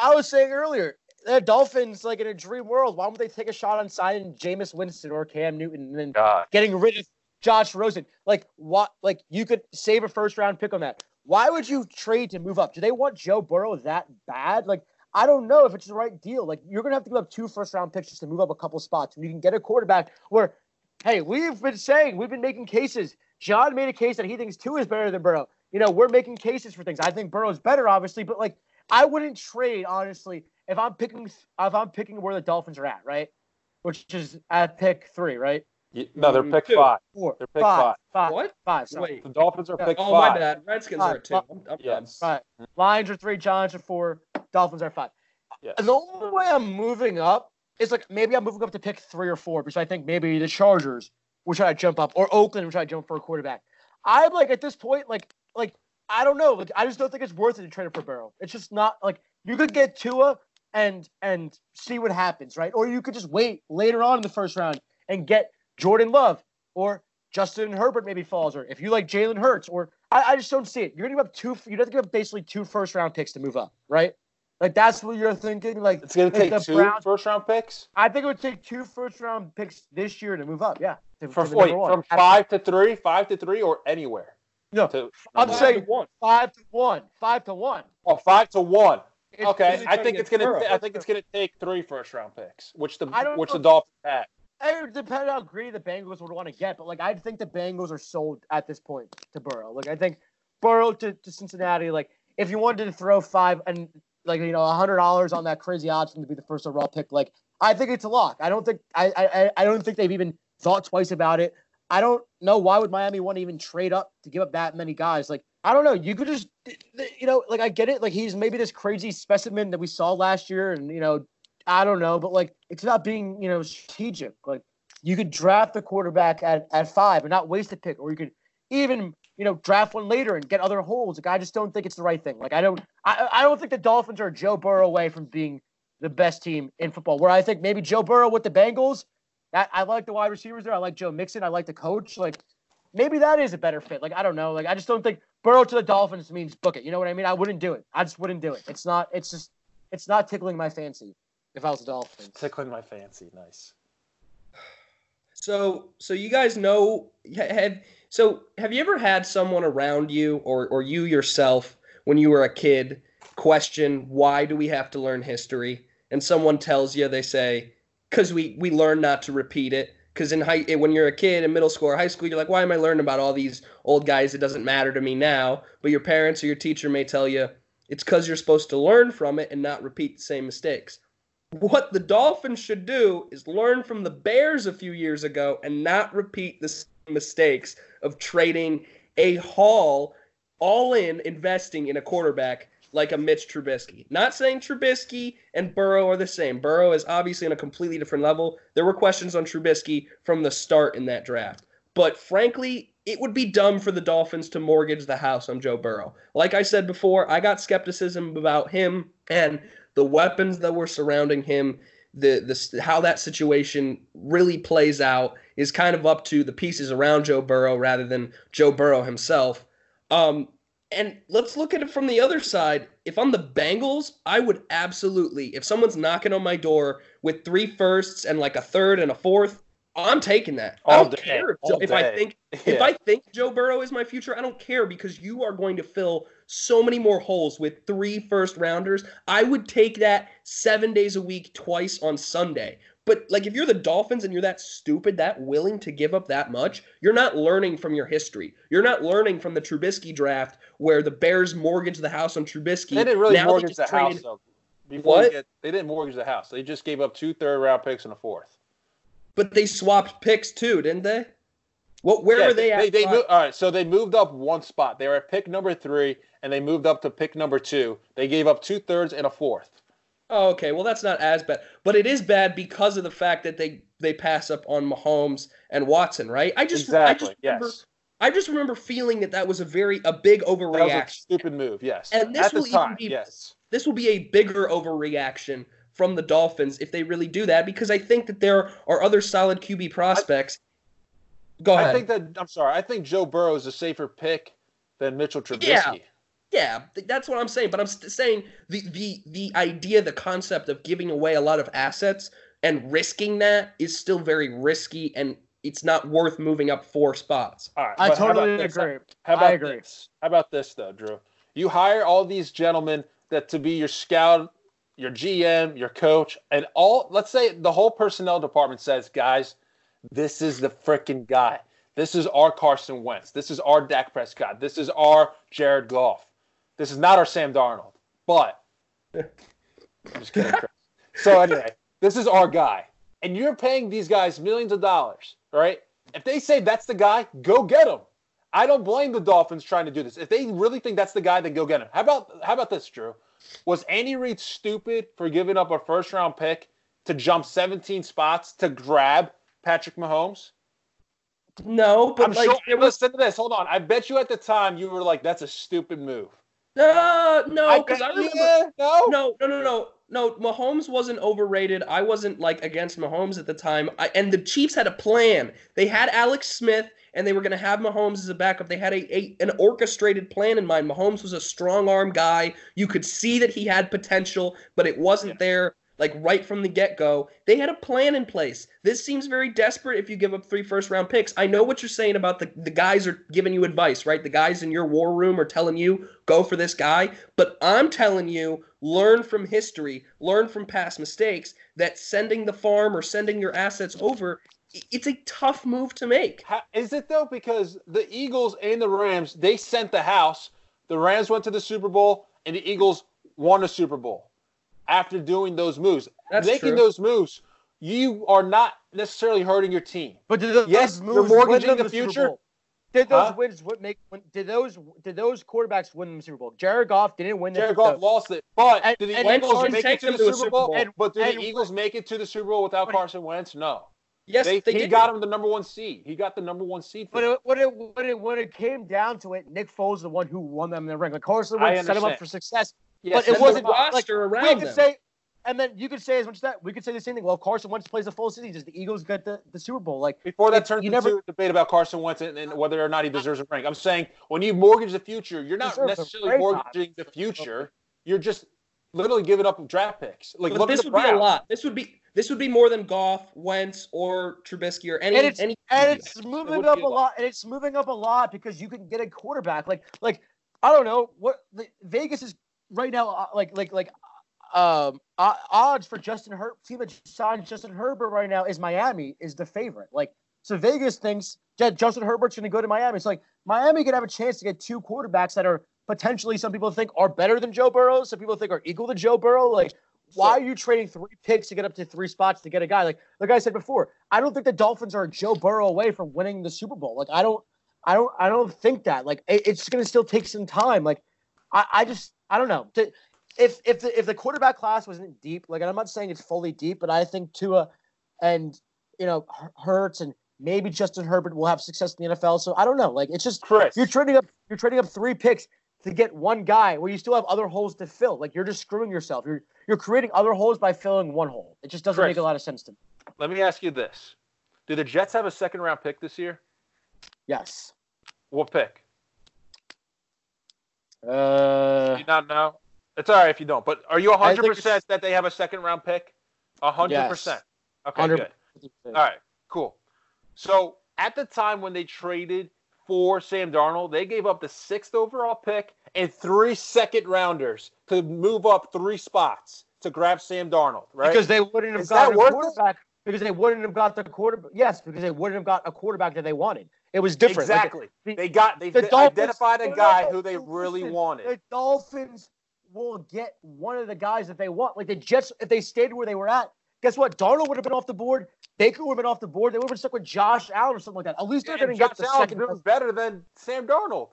I was saying earlier, the Dolphins, like in a dream world, why don't they take a shot on signing Jameis Winston or Cam Newton and then God, getting rid of Josh Rosen? Like what? Like you could save a first round pick on that. Why would you trade to move up? Do they want Joe Burrow that bad? Like I don't know if it's the right deal. Like you're gonna have to give up two first round picks just to move up a couple spots, and you can get a quarterback where, hey, we've been saying we've been making cases. John made a case that he thinks two is better than Burrow. You know, we're making cases for things. I think Burrow's better, obviously, but like I wouldn't trade honestly if I'm picking if I'm picking where the Dolphins are at, right? Which is at pick three, right? No, they're Mm, pick two. five. Four, They're pick five, five, What? five, sorry. Wait. The Dolphins are pick oh, five. my bad. Redskins Five. are at two. I'm, I'm Yes. Right. Lions are three, Giants are four, Dolphins are five. Yes. And the only way I'm moving up is like maybe I'm moving up to pick three or four because I think maybe the Chargers will try to jump up or Oakland will try to jump for a quarterback. I'm like at this point, like like I don't know. Like I just don't think it's worth it to trade it for Burrow. It's just not like you could get Tua and and see what happens, right? Or you could just wait later on in the first round and get Jordan Love or Justin Herbert maybe falls, or if you like Jalen Hurts, or I, I just don't see it. You're gonna give up two. You'd have to give up basically two first round picks to move up, right? Like that's what you're thinking. Like It's going to take two Browns- first round picks I think it would take two first round picks this year to move up. Yeah, to, from to wait, from five to three, five to three, or anywhere. No, To, I'm saying one. five to one, five to one. oh, five to one. It's- Okay, I think it's gonna. Burrow? I think it's gonna take three first round picks, which the which know. the Dolphins had. It on how greedy the Bengals would want to get, but like I think the Bengals are sold at this point to Burrow. Like I think Burrow to, to Cincinnati. Like if you wanted to throw five and like you know a hundred dollars on that crazy him to be the first overall pick, like I think it's a lock. I don't think I I I don't think they've even thought twice about it. I don't know why would Miami want to even trade up to give up that many guys. Like I don't know. You could just you know like I get it. Like he's maybe this crazy specimen that we saw last year, and you know I don't know, but like it's about being, you know, strategic. Like you could draft the quarterback at, at five and not waste a pick, or you could even, you know, draft one later and get other holes. Like I just don't think it's the right thing. Like I don't I, I don't think the Dolphins are Joe Burrow away from being the best team in football. Where I think maybe Joe Burrow with the Bengals, that I like the wide receivers there. I like Joe Mixon. I like the coach. Like maybe that is a better fit. Like I don't know. Like I just don't think Burrow to the Dolphins means book it. You know what I mean? I wouldn't do it. I just wouldn't do it. It's not it's just it's not tickling my fancy if I was the Dolphins. Tickling my fancy, nice. So, so you guys know have so have you ever had someone around you or or you yourself when you were a kid question why do we have to learn history? And someone tells you they say because we we learn not to repeat it. Because in high when you're a kid in middle school or high school, you're like, why am I learning about all these old guys? It doesn't matter to me now. But your parents or your teacher may tell you it's because you're supposed to learn from it and not repeat the same mistakes. What the Dolphins should do is learn from the Bears a few years ago and not repeat the mistakes of trading a haul all in investing in a quarterback like a Mitch Trubisky. Not saying Trubisky and Burrow are the same. Burrow is obviously on a completely different level. There were questions on Trubisky from the start in that draft. But frankly, it would be dumb for the Dolphins to mortgage the house on Joe Burrow. Like I said before, I got skepticism about him and the weapons that were surrounding him the the how that situation really plays out is kind of up to the pieces around Joe Burrow rather than Joe Burrow himself. Um, and let's look at it from the other side. If I'm the Bengals, I would absolutely, if someone's knocking on my door with three firsts and like a third and a fourth, I'm taking that. I don't day, care if, all if I think if I think Joe Burrow is my future, I don't care because you are going to fill so many more holes with three first rounders. I would take that seven days a week, twice on Sunday. But like, if you're the Dolphins and you're that stupid, that willing to give up that much, you're not learning from your history. You're not learning from the Trubisky draft where the Bears mortgaged the house on Trubisky. They didn't really Now mortgage the just house though. Before What? get- they didn't mortgage the house. They just gave up two third round picks and a fourth. But they swapped picks too, didn't they? What? Where Yeah, were they, They, at? they moved, all right, so they moved up one spot. They were at pick number three, and they moved up to pick number two. They gave up two thirds and a fourth. Oh, okay. Well, that's not as bad, but it is bad because of the fact that they they pass up on Mahomes and Watson, right? I just I just remember yes. I just remember feeling that that was a very a big That was a overreaction. stupid move. Yes. And this At will even time, be- yes. This will be a bigger overreaction from the Dolphins if they really do that because I think that there are other solid QB prospects. Go ahead. I think that I'm sorry. I think Joe Burrow is a safer pick than Mitchell Trubisky. Yeah. Yeah, that's what I'm saying. But I'm st- saying the the the idea, the concept of giving away a lot of assets and risking that is still very risky, and it's not worth moving up four spots. All right. I but how about totally agree. How about I agree. this? How about this though, Drew? You hire all these gentlemen that to be your scout, your GM, your coach, and all. Let's say the whole personnel department says, guys, this is the freaking guy. This is our Carson Wentz. This is our Dak Prescott. This is our Jared Goff. This is not our Sam Darnold. But I'm just kidding, Chris. So anyway, this is our guy, and you're paying these guys millions of dollars, right? If they say that's the guy, go get him. I don't blame the Dolphins trying to do this. If they really think that's the guy, then go get him. How about how about this, Drew? Was Andy Reid stupid for giving up a first round pick to jump 17 spots to grab Patrick Mahomes? No, but I'm like sure. there was Listen to this. Hold on. I bet you at the time you were like, "That's a stupid move." no, no, because bet- I remember. yeah, no, No, no, no, no, no. Mahomes wasn't overrated. I wasn't like against Mahomes at the time. I, and the Chiefs had a plan. They had Alex Smith, and they were going to have Mahomes as a backup. They had a, a an orchestrated plan in mind. Mahomes was a strong arm guy. You could see that he had potential, but it wasn't Yeah. there. Like right from the get go, they had a plan in place. This seems very desperate if you give up three first round picks. I know what you're saying about the, the guys are giving you advice, right? The guys in your war room are telling you, go for this guy. But I'm telling you, learn from history, learn from past mistakes, that sending the farm or sending your assets over, it's a tough move to make. Is it though? Because the Eagles and the Rams, they sent the house. The Rams went to the Super Bowl, and the Eagles won the Super Bowl after doing those moves. That's Making true. those moves, you are not necessarily hurting your team. But did those Yes, moves you're win mortgaging the the future. Did those Huh? wins what make did those did those quarterbacks win the Super Bowl? Jared Goff didn't win the Jared Goff lost it, but And- did the Eagles make it to the to Super Bowl? Bowl. And- but did and- the Eagles make it to the Super Bowl without Carson Wentz? No. Yes, they, they, he did. got him the number one seed. He got the number one seed. But it, when it when it when it came down to it, Nick Foles is the one who won them the ring. Like Carson Wentz set him up for success. Yes, but it wasn't Rock- like roster we could them. say, and then you could say as much as that we could say the same thing. Well, Carson Wentz plays a full season. Does the Eagles get the, the Super Bowl? Like Before that It- turns you into never- a debate about Carson Wentz and, and whether or not he deserves a ring, I'm saying when you mortgage the future, you're not necessarily great mortgaging the future. You're just literally giving up draft picks. Like look this at the would be a lot. This would be this would be more than Goff, Wentz, or Trubisky or any And it's- any. and it's moving would up a a lot. lot, and it's moving up a lot because you can get a quarterback. Like, like I don't know what the, Vegas is right now. uh, Like, like, like, um, odds for Justin Herbert team that signed Justin Herbert right now is Miami is the favorite. Like, so Vegas thinks that Justin Herbert's going to go to Miami. It's like Miami could have a chance to get two quarterbacks that are potentially some people think are better than Joe Burrow. Some people think are equal to Joe Burrow. Like, why are you trading three picks to get up to three spots to get a guy? Like, like I said before, I don't think the Dolphins are Joe Burrow away from winning the Super Bowl. Like, I don't, I don't, I don't think that. Like, it, it's going to still take some time. Like, I, I just, I don't know. To- If if the if the quarterback class wasn't deep, like, and I'm not saying it's fully deep, but I think Tua and you know Hurts and maybe Justin Herbert will have success in the NFL. So I don't know. Like, it's just Chris. you're trading up, you're trading up three picks to get one guy where you still have other holes to fill. Like you're just screwing yourself. You're you're creating other holes by filling one hole. It just doesn't Chris. make a lot of sense to me. Let me ask you this: Do the Jets have a second round pick this year? Yes. What pick? Uh, you not know? It's all right if you don't. But are you I 100 percent that they have a second round pick? 100 percent. Okay, 100 good. All right, cool. So at the time when they traded for Sam Darnold, they gave up the sixth overall pick and three second rounders to move up three spots to grab Sam Darnold, right? Because they wouldn't have Is got a worth it? quarterback. Because they wouldn't have got the quarterback. Yes, because they wouldn't have got a quarterback that they wanted. It was different. Like, exactly. the- they got they the Dolphins- identified a guy who they really listen, wanted. The Dolphins will get one of the guys that they want. Like the Jets, if they stayed where they were at, guess what? Darnold would have been off the board. Baker would have been off the board. They would have been stuck with Josh Allen or something like that. At least they're going to get Josh the Allen's second doing better than Sam Darnold.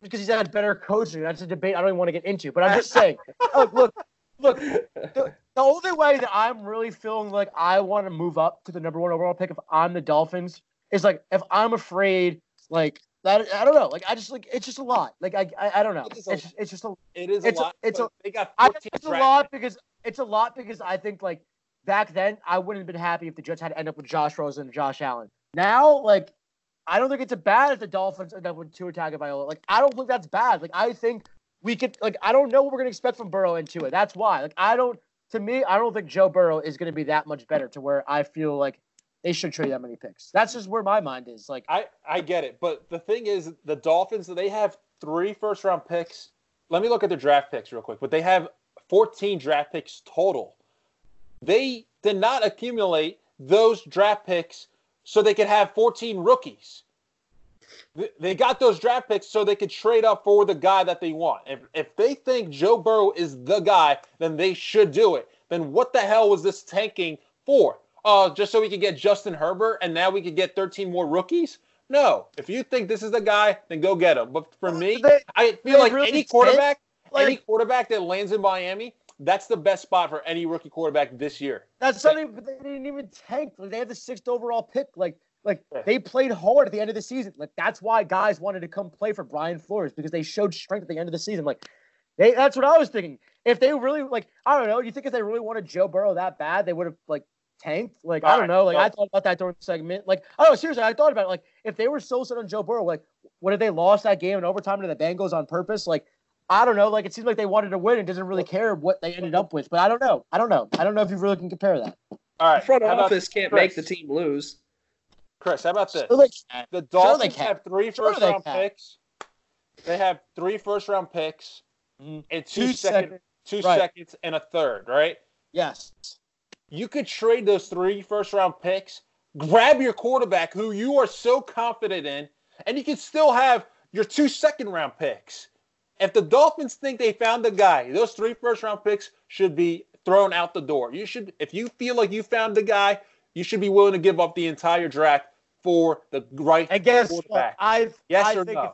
because he's had better coaching. That's a debate I don't even want to get into. But I'm just saying, look, look, look. The, the only way that I'm really feeling like I want to move up to the number one overall pick if I'm the Dolphins is like if I'm afraid, like that. I don't know. Like I just like it's just a lot. Like I I, I don't know. It's a- just, it's just a It is It's a a- lot. it's a- they got I it's a lot because it's a lot because I think like back then I wouldn't have been happy if the Jets had to end up with Josh Rosen and Josh Allen. Now, like, I don't think it's a bad if the Dolphins end up with Tua Tagovailoa. Like, I don't think that's bad. Like, I think we could like I don't know what we're gonna expect from Burrow and Tua. That's why. Like, I don't. To me, I don't think Joe Burrow is gonna be that much better to where I feel like they should trade that many picks. That's just where my mind is. Like, I, I get it, but the thing is, the Dolphins they have three first round picks. Let me look at their draft picks real quick. But they have 14 draft picks total. They did not accumulate those draft picks so they could have 14 rookies. They got those draft picks so they could trade up for the guy that they want. If, if they think Joe Burrow is the guy, then they should do it. Then what the hell was this tanking for? Uh, just so we could get Justin Herbert and now we could get 13 more rookies? No. If you think this is the guy, then go get him. But for me, They- I feel like really any quarterback, like any quarterback that lands in Miami, that's the best spot for any rookie quarterback this year. That's not even. They didn't even tank. Like, they had the sixth overall pick. Like, like they played hard at the end of the season. Like that's why guys wanted to come play for Brian Flores because they showed strength at the end of the season. Like, they. That's what I was thinking. If they really like, I don't know. You think if they really wanted Joe Burrow that bad, they would have like tanked? Like, I don't right, know. Like, I thought about that during the segment. Like, I don't know. Seriously, I thought about it. Like, if they were so set on Joe Burrow, like, what if they lost that game in overtime to the Bengals on purpose? Like. I don't know. Like it seems like they wanted to win and doesn't really care what they ended up with. But I don't know. I don't know. I don't know if you really can compare that. All right. The front how about- office can't make the team lose. Chris, how about this? So, like, The they Dolphins can. have three Sure first they round can. picks. They have three first round picks Mhm. and two Two second, second- two right. seconds and a third, right? Yes. You could trade those three first round picks, grab your quarterback who you are so confident in, and you can still have your two second round picks. If the Dolphins think they found the guy, those three first round picks should be thrown out the door. You should, if you feel like you found the guy, you should be willing to give up the entire draft for the right I guess what, quarterback. I Yes I or think no? if,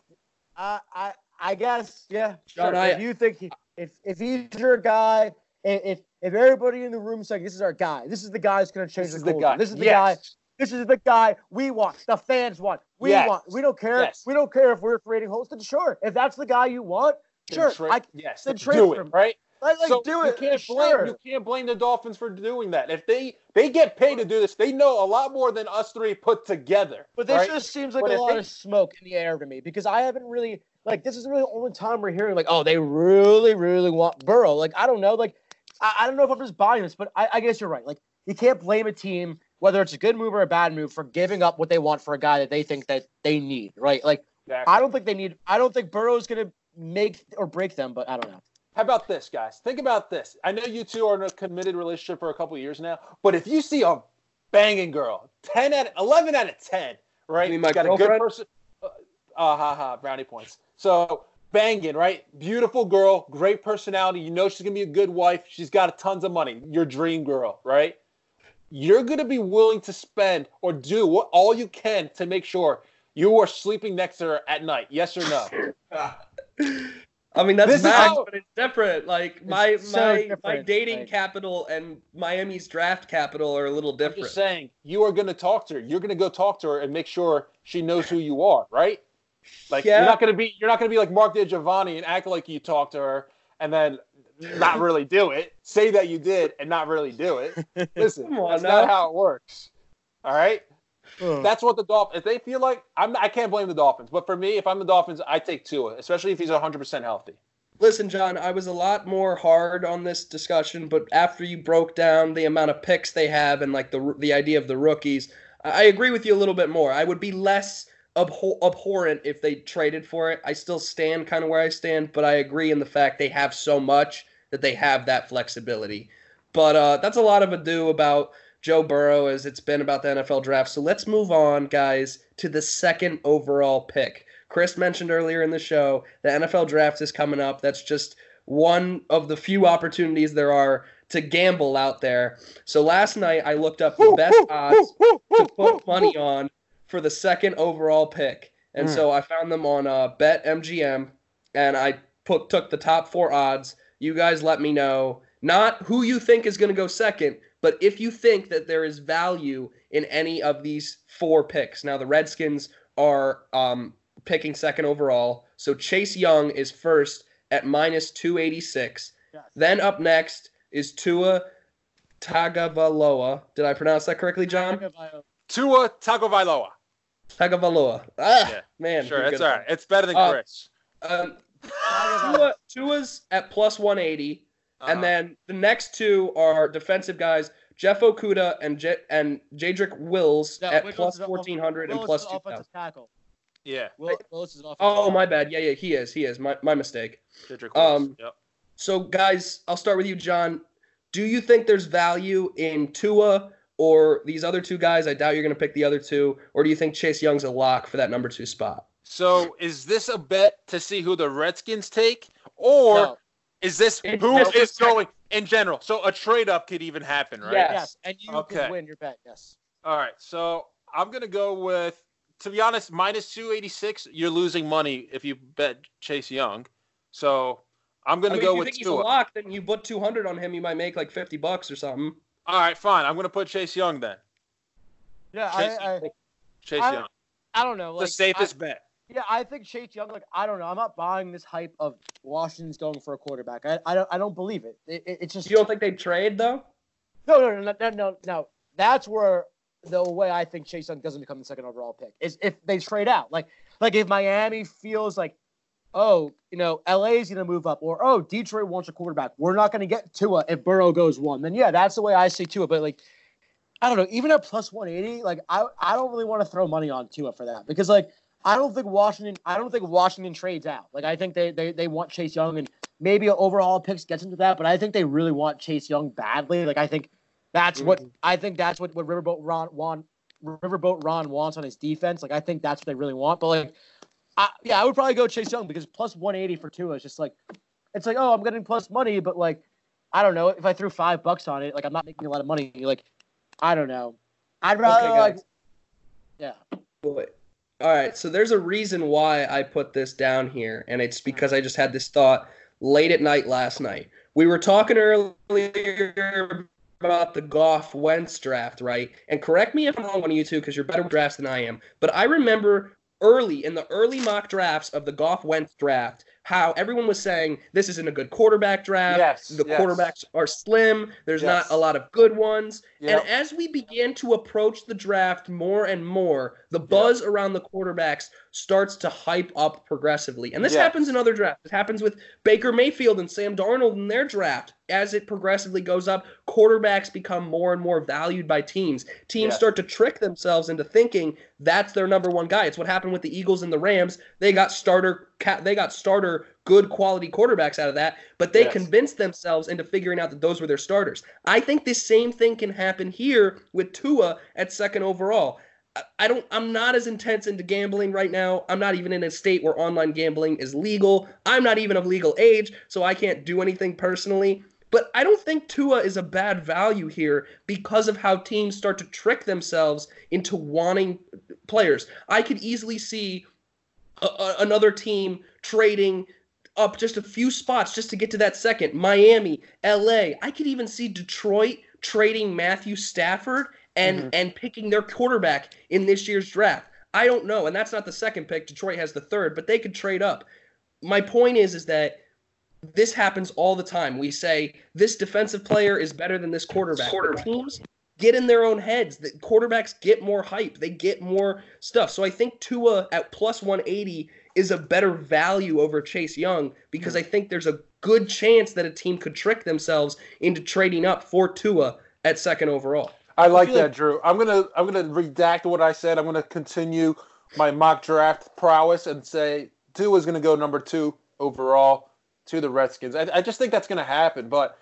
I I I guess yeah. John, sure. I- if you think he, if if he's your guy, i- if if everybody in the room saying this is our guy, this is the guy that's going to change This the is the guy. This is the guy. This is the guy we want. The fans want. We Yes. want. We don't care. Yes. We don't care if we're creating. Then sure, if that's the guy you want, sure. tra- I yes, then trade do it, him. right? like, like so do you it. can't blame you can't blame the Dolphins for doing that. If they they get paid to do this, they know a lot more than us three put together. But this right? just seems like But a lot they- of smoke in the air to me because I haven't really like this is really the only time we're hearing like oh they really really want Burrow like I don't know like I, I don't know if I'm just buying this but I, I guess you're right like you can't blame a team whether it's a good move or a bad move for giving up what they want for a guy that they think that they need right like Exactly. I don't think they need I don't think Burrow's gonna make or break them but I don't know How about this, guys? Think about this. I know you two are in a committed relationship for a couple of years now, but if you see a banging girl, ten out, of, eleven out of ten, right? You mean my got a good person. Uh, uh, ha ha, brownie points. So banging, right? Beautiful girl, great personality. You know she's gonna be a good wife. She's got tons of money. Your dream girl, right? You're gonna be willing to spend or do what all you can to make sure you are sleeping next to her at night. Yes or no? I mean that's max, how- but it's different. Like my so my my dating like- capital and Miami's draft capital are a little I'm different. just saying, you are going to talk to her. You're going to go talk to her and make sure she knows who you are, right? Like Yeah. you're not gonna be you're not gonna be like Mark Giovanni and act like you talked to her and then not really do it. Say that you did and not really do it. Listen, on that's now. not how it works. All right. That's what the Dolphins. If they feel like I'm, I can't blame the Dolphins. But for me, if I'm the Dolphins, I take Tua, especially if he's 100 percent healthy. Listen, John, I was a lot more hard on this discussion, but after you broke down the amount of picks they have and like the the idea of the rookies, I agree with you a little bit more. I would be less abhor- abhorrent if they traded for it. I still stand kind of where I stand, but I agree in the fact they have so much that they have that flexibility. But uh, that's a lot of ado about Joe Burrow as it's been about the NFL draft. So let's move on, guys, to the second overall pick. Chris mentioned earlier in the show the NFL draft is coming up. That's just one of the few opportunities there are to gamble out there. So last night I looked up the best odds to put money on for the second overall pick. And Mm. so I found them on uh, BetMGM, and I put took the top four odds. You guys let me know not who you think is going to go second, but if you think that there is value in any of these four picks. Now the Redskins are um, picking second overall, so Chase Young is first at minus 286. Yes. Then up next is Tua Tagovailoa. Did I pronounce that correctly, John? Tua Tagovailoa. Tagovailoa. Ah, Yeah, man. Sure, it's good. all right. It's better than Uh, Chris. Um, Tua, Tua's at plus 180. Uh-huh. And then the next two are defensive guys, Jeff Okudah and J- and Jedrick Wills No, at which plus 1400 and Willis plus is 2000. offensive tackle. yeah, Will, Willis is an offensive Oh, my bad. Yeah, yeah, he is. He is. My, my mistake. Cedric Wills. Um, Yep. So, guys, I'll start with you, John. Do you think there's value in Tua or these other two guys? I doubt you're going to pick the other two. Or do you think Chase Young's a lock for that number two spot? So is this a bet to see who the Redskins take, or No. is this It- who it's is just- going in general? So a trade up could even happen, right? Yeah. Yes, and you Okay. can win your bet. Yes. All right. So I'm gonna go with, to be honest, minus two eighty six. You're losing money if you bet Chase Young. So I'm I gonna mean, go if you with think he's a lock, then you put 200 on him, you might make like 50 bucks or something. All right, fine. I'm gonna put Chase Young then. Yeah, Chase, I, I, Chase I- Young, I don't know. the Like, safest bet. Yeah, I think Chase Young. Like, I don't know. I'm not buying this hype of Washington's going for a quarterback. I, I don't. I don't believe it. it, it it's just You don't think they'd trade, though? no, no, no, no, no, no. That's where the way I think Chase Young doesn't become the second overall pick is if they trade out. Like, like if Miami feels like, oh, you know, LA is gonna move up, or oh, Detroit wants a quarterback. We're not gonna get Tua if Burrow goes one. Then yeah, that's the way I see Tua. But like, I don't know. Even at plus one eighty, like I, I don't really want to throw money on Tua for that because like I don't think Washington, I don't think Washington trades out. Like I think they they, they want Chase Young and maybe an overall picks gets into that, but I think they really want Chase Young badly. Like I think that's what mm-hmm. I think that's what, what Riverboat Ron want Riverboat Ron wants on his defense. Like I think that's what they really want. But like I, yeah, I would probably go Chase Young because plus 180 for Tua is just like it's like, oh, I'm getting plus money, but like I don't know. If I threw five bucks on it, like I'm not making a lot of money. Like, I don't know. I'd rather Okay, like. Yeah. Boy. All right, so there's a reason why I put this down here, and it's because I just had this thought late at night last night. We were talking earlier about the Goff Wentz draft, right? And correct me if I'm wrong, one of you two, because you're better with drafts than I am. But I remember early in the early mock drafts of the Goff Wentz draft, how everyone was saying this isn't a good quarterback draft. Yes, The yes. quarterbacks are slim. There's Yes. not a lot of good ones. Yep. And as we began to approach the draft more and more, the buzz around the quarterbacks starts to hype up progressively. And this Yes. happens in other drafts. It happens with Baker Mayfield and Sam Darnold in their draft. As it progressively goes up, quarterbacks become more and more valued by teams. Teams start to trick themselves into thinking that's their number one guy. It's what happened with the Eagles and the Rams. They got starter they got starter good quality quarterbacks out of that, but they Yes. convinced themselves into figuring out that those were their starters. I think the same thing can happen here with Tua at second overall. I- I don't I'm not as intense into gambling right now. I'm not even in a state where online gambling is legal. I'm not even of legal age, so I can't do anything personally. But I don't think Tua is a bad value here because of how teams start to trick themselves into wanting players. I could easily see a, a- another team trading up just a few spots just to get to that second. Miami, LA. I could even see Detroit trading Matthew Stafford and Mhm. and picking their quarterback in this year's draft. I don't know, and that's not the second pick. Detroit has the third, but they could trade up. My point is, is that this happens all the time. We say this defensive player is better than this quarterback. quarterback. Teams get in their own heads. The quarterbacks get more hype. They get more stuff. So I think Tua at plus 180 is a better value over Chase Young because I think there's a good chance that a team could trick themselves into trading up for Tua at second overall. I like I that, like- Drew. I'm gonna I'm gonna redact what I said. I'm gonna continue my mock draft prowess and say Tua is gonna go number two overall to the Redskins. I, I just think that's gonna happen, but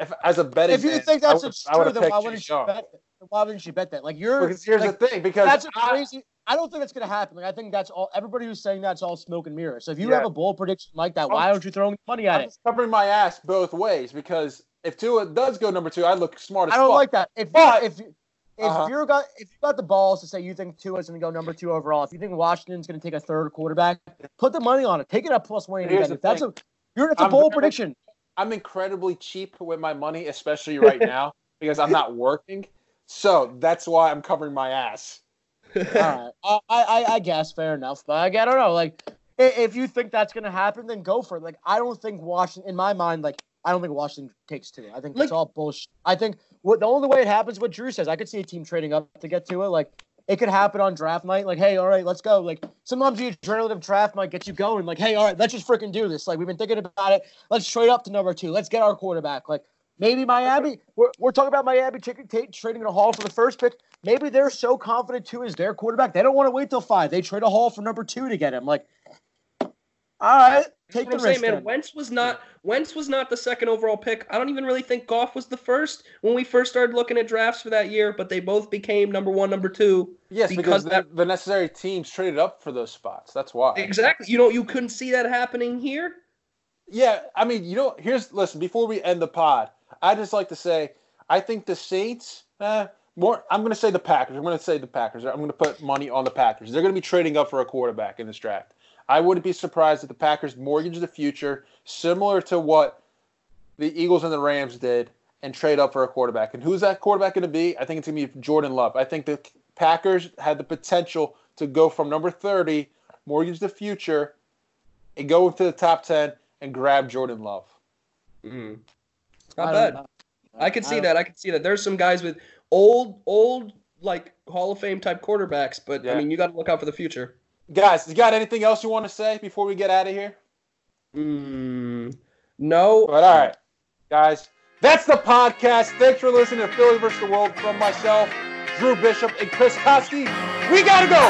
if, as a betting, if you man, think that's true, then why wouldn't you bet? Why wouldn't you bet that? Like you're. Because here's like, the thing. Because that's crazy. I don't think it's going to happen. Like I think that's all. Everybody who's saying that's all smoke and mirrors. So if you yeah. have a bold prediction like that, why aren't you throwing money at I'm it? covering my ass both ways because if Tua does go number two, I look smart as I don't fuck. like that. If but, if if uh-huh. you're got if you got the balls to say you think Tua is going to go number two overall, if you think Washington's going to take a third quarterback, put the money on it. Take it up one. If that's a you're that's a bold prediction. I'm incredibly cheap with my money, especially right now because I'm not working. So that's why I'm covering my ass. All right, I, I I guess fair enough, but I, I don't know. Like, if you think that's gonna happen, then go for it. Like, I don't think Washington, in my mind, like I don't think Washington takes two. I think like, it's all bullshit. I think what the only way it happens, what Drew says, I could see a team trading up to get to it. Like it could happen on draft night. Like, hey, all right, let's go. Like sometimes the adrenaline of draft might get you going. Like, hey, all right, let's just freaking do this. Like we've been thinking about it. Let's trade up to number two. Let's get our quarterback. Like maybe Miami. We're, we're talking about Miami t- Tate trading a haul for the first pick. Maybe they're so confident two is their quarterback. They don't want to wait till five. They trade a haul for number two to get him. Like all right, take the I'm risk. Saying, man, Wentz was not Wentz was not the second overall pick. I don't even really think Goff was the first when we first started looking at drafts for that year. But they both became number one, number two. Yes, because, because that, the necessary teams traded up for those spots. That's why. Exactly. You know, you couldn't see that happening here. Yeah, I mean, you know, here's listen. Before we end the pod, I just like to say I think the Saints. Eh, more. I'm going to say the Packers. I'm going to say the Packers. I'm going to put money on the Packers. They're going to be trading up for a quarterback in this draft. I wouldn't be surprised if the Packers mortgage the future, similar to what the Eagles and the Rams did, and trade up for a quarterback. And who's that quarterback going to be? I think it's going to be Jordan Love. I think the Packers had the potential to go from number 30, mortgage the future, and go into the top 10 and grab Jordan Love. Mm-hmm. Not I bad. I could see I that. I could see that. There's some guys with old, old, like Hall of Fame type quarterbacks, but yeah. I mean, you got to look out for the future. Guys, you got anything else you want to say before we get out of here? Mm, no. But all right, guys, that's the podcast. Thanks for listening to Philly versus the World from myself, Drew Bishop, and Chris Koski. We gotta go.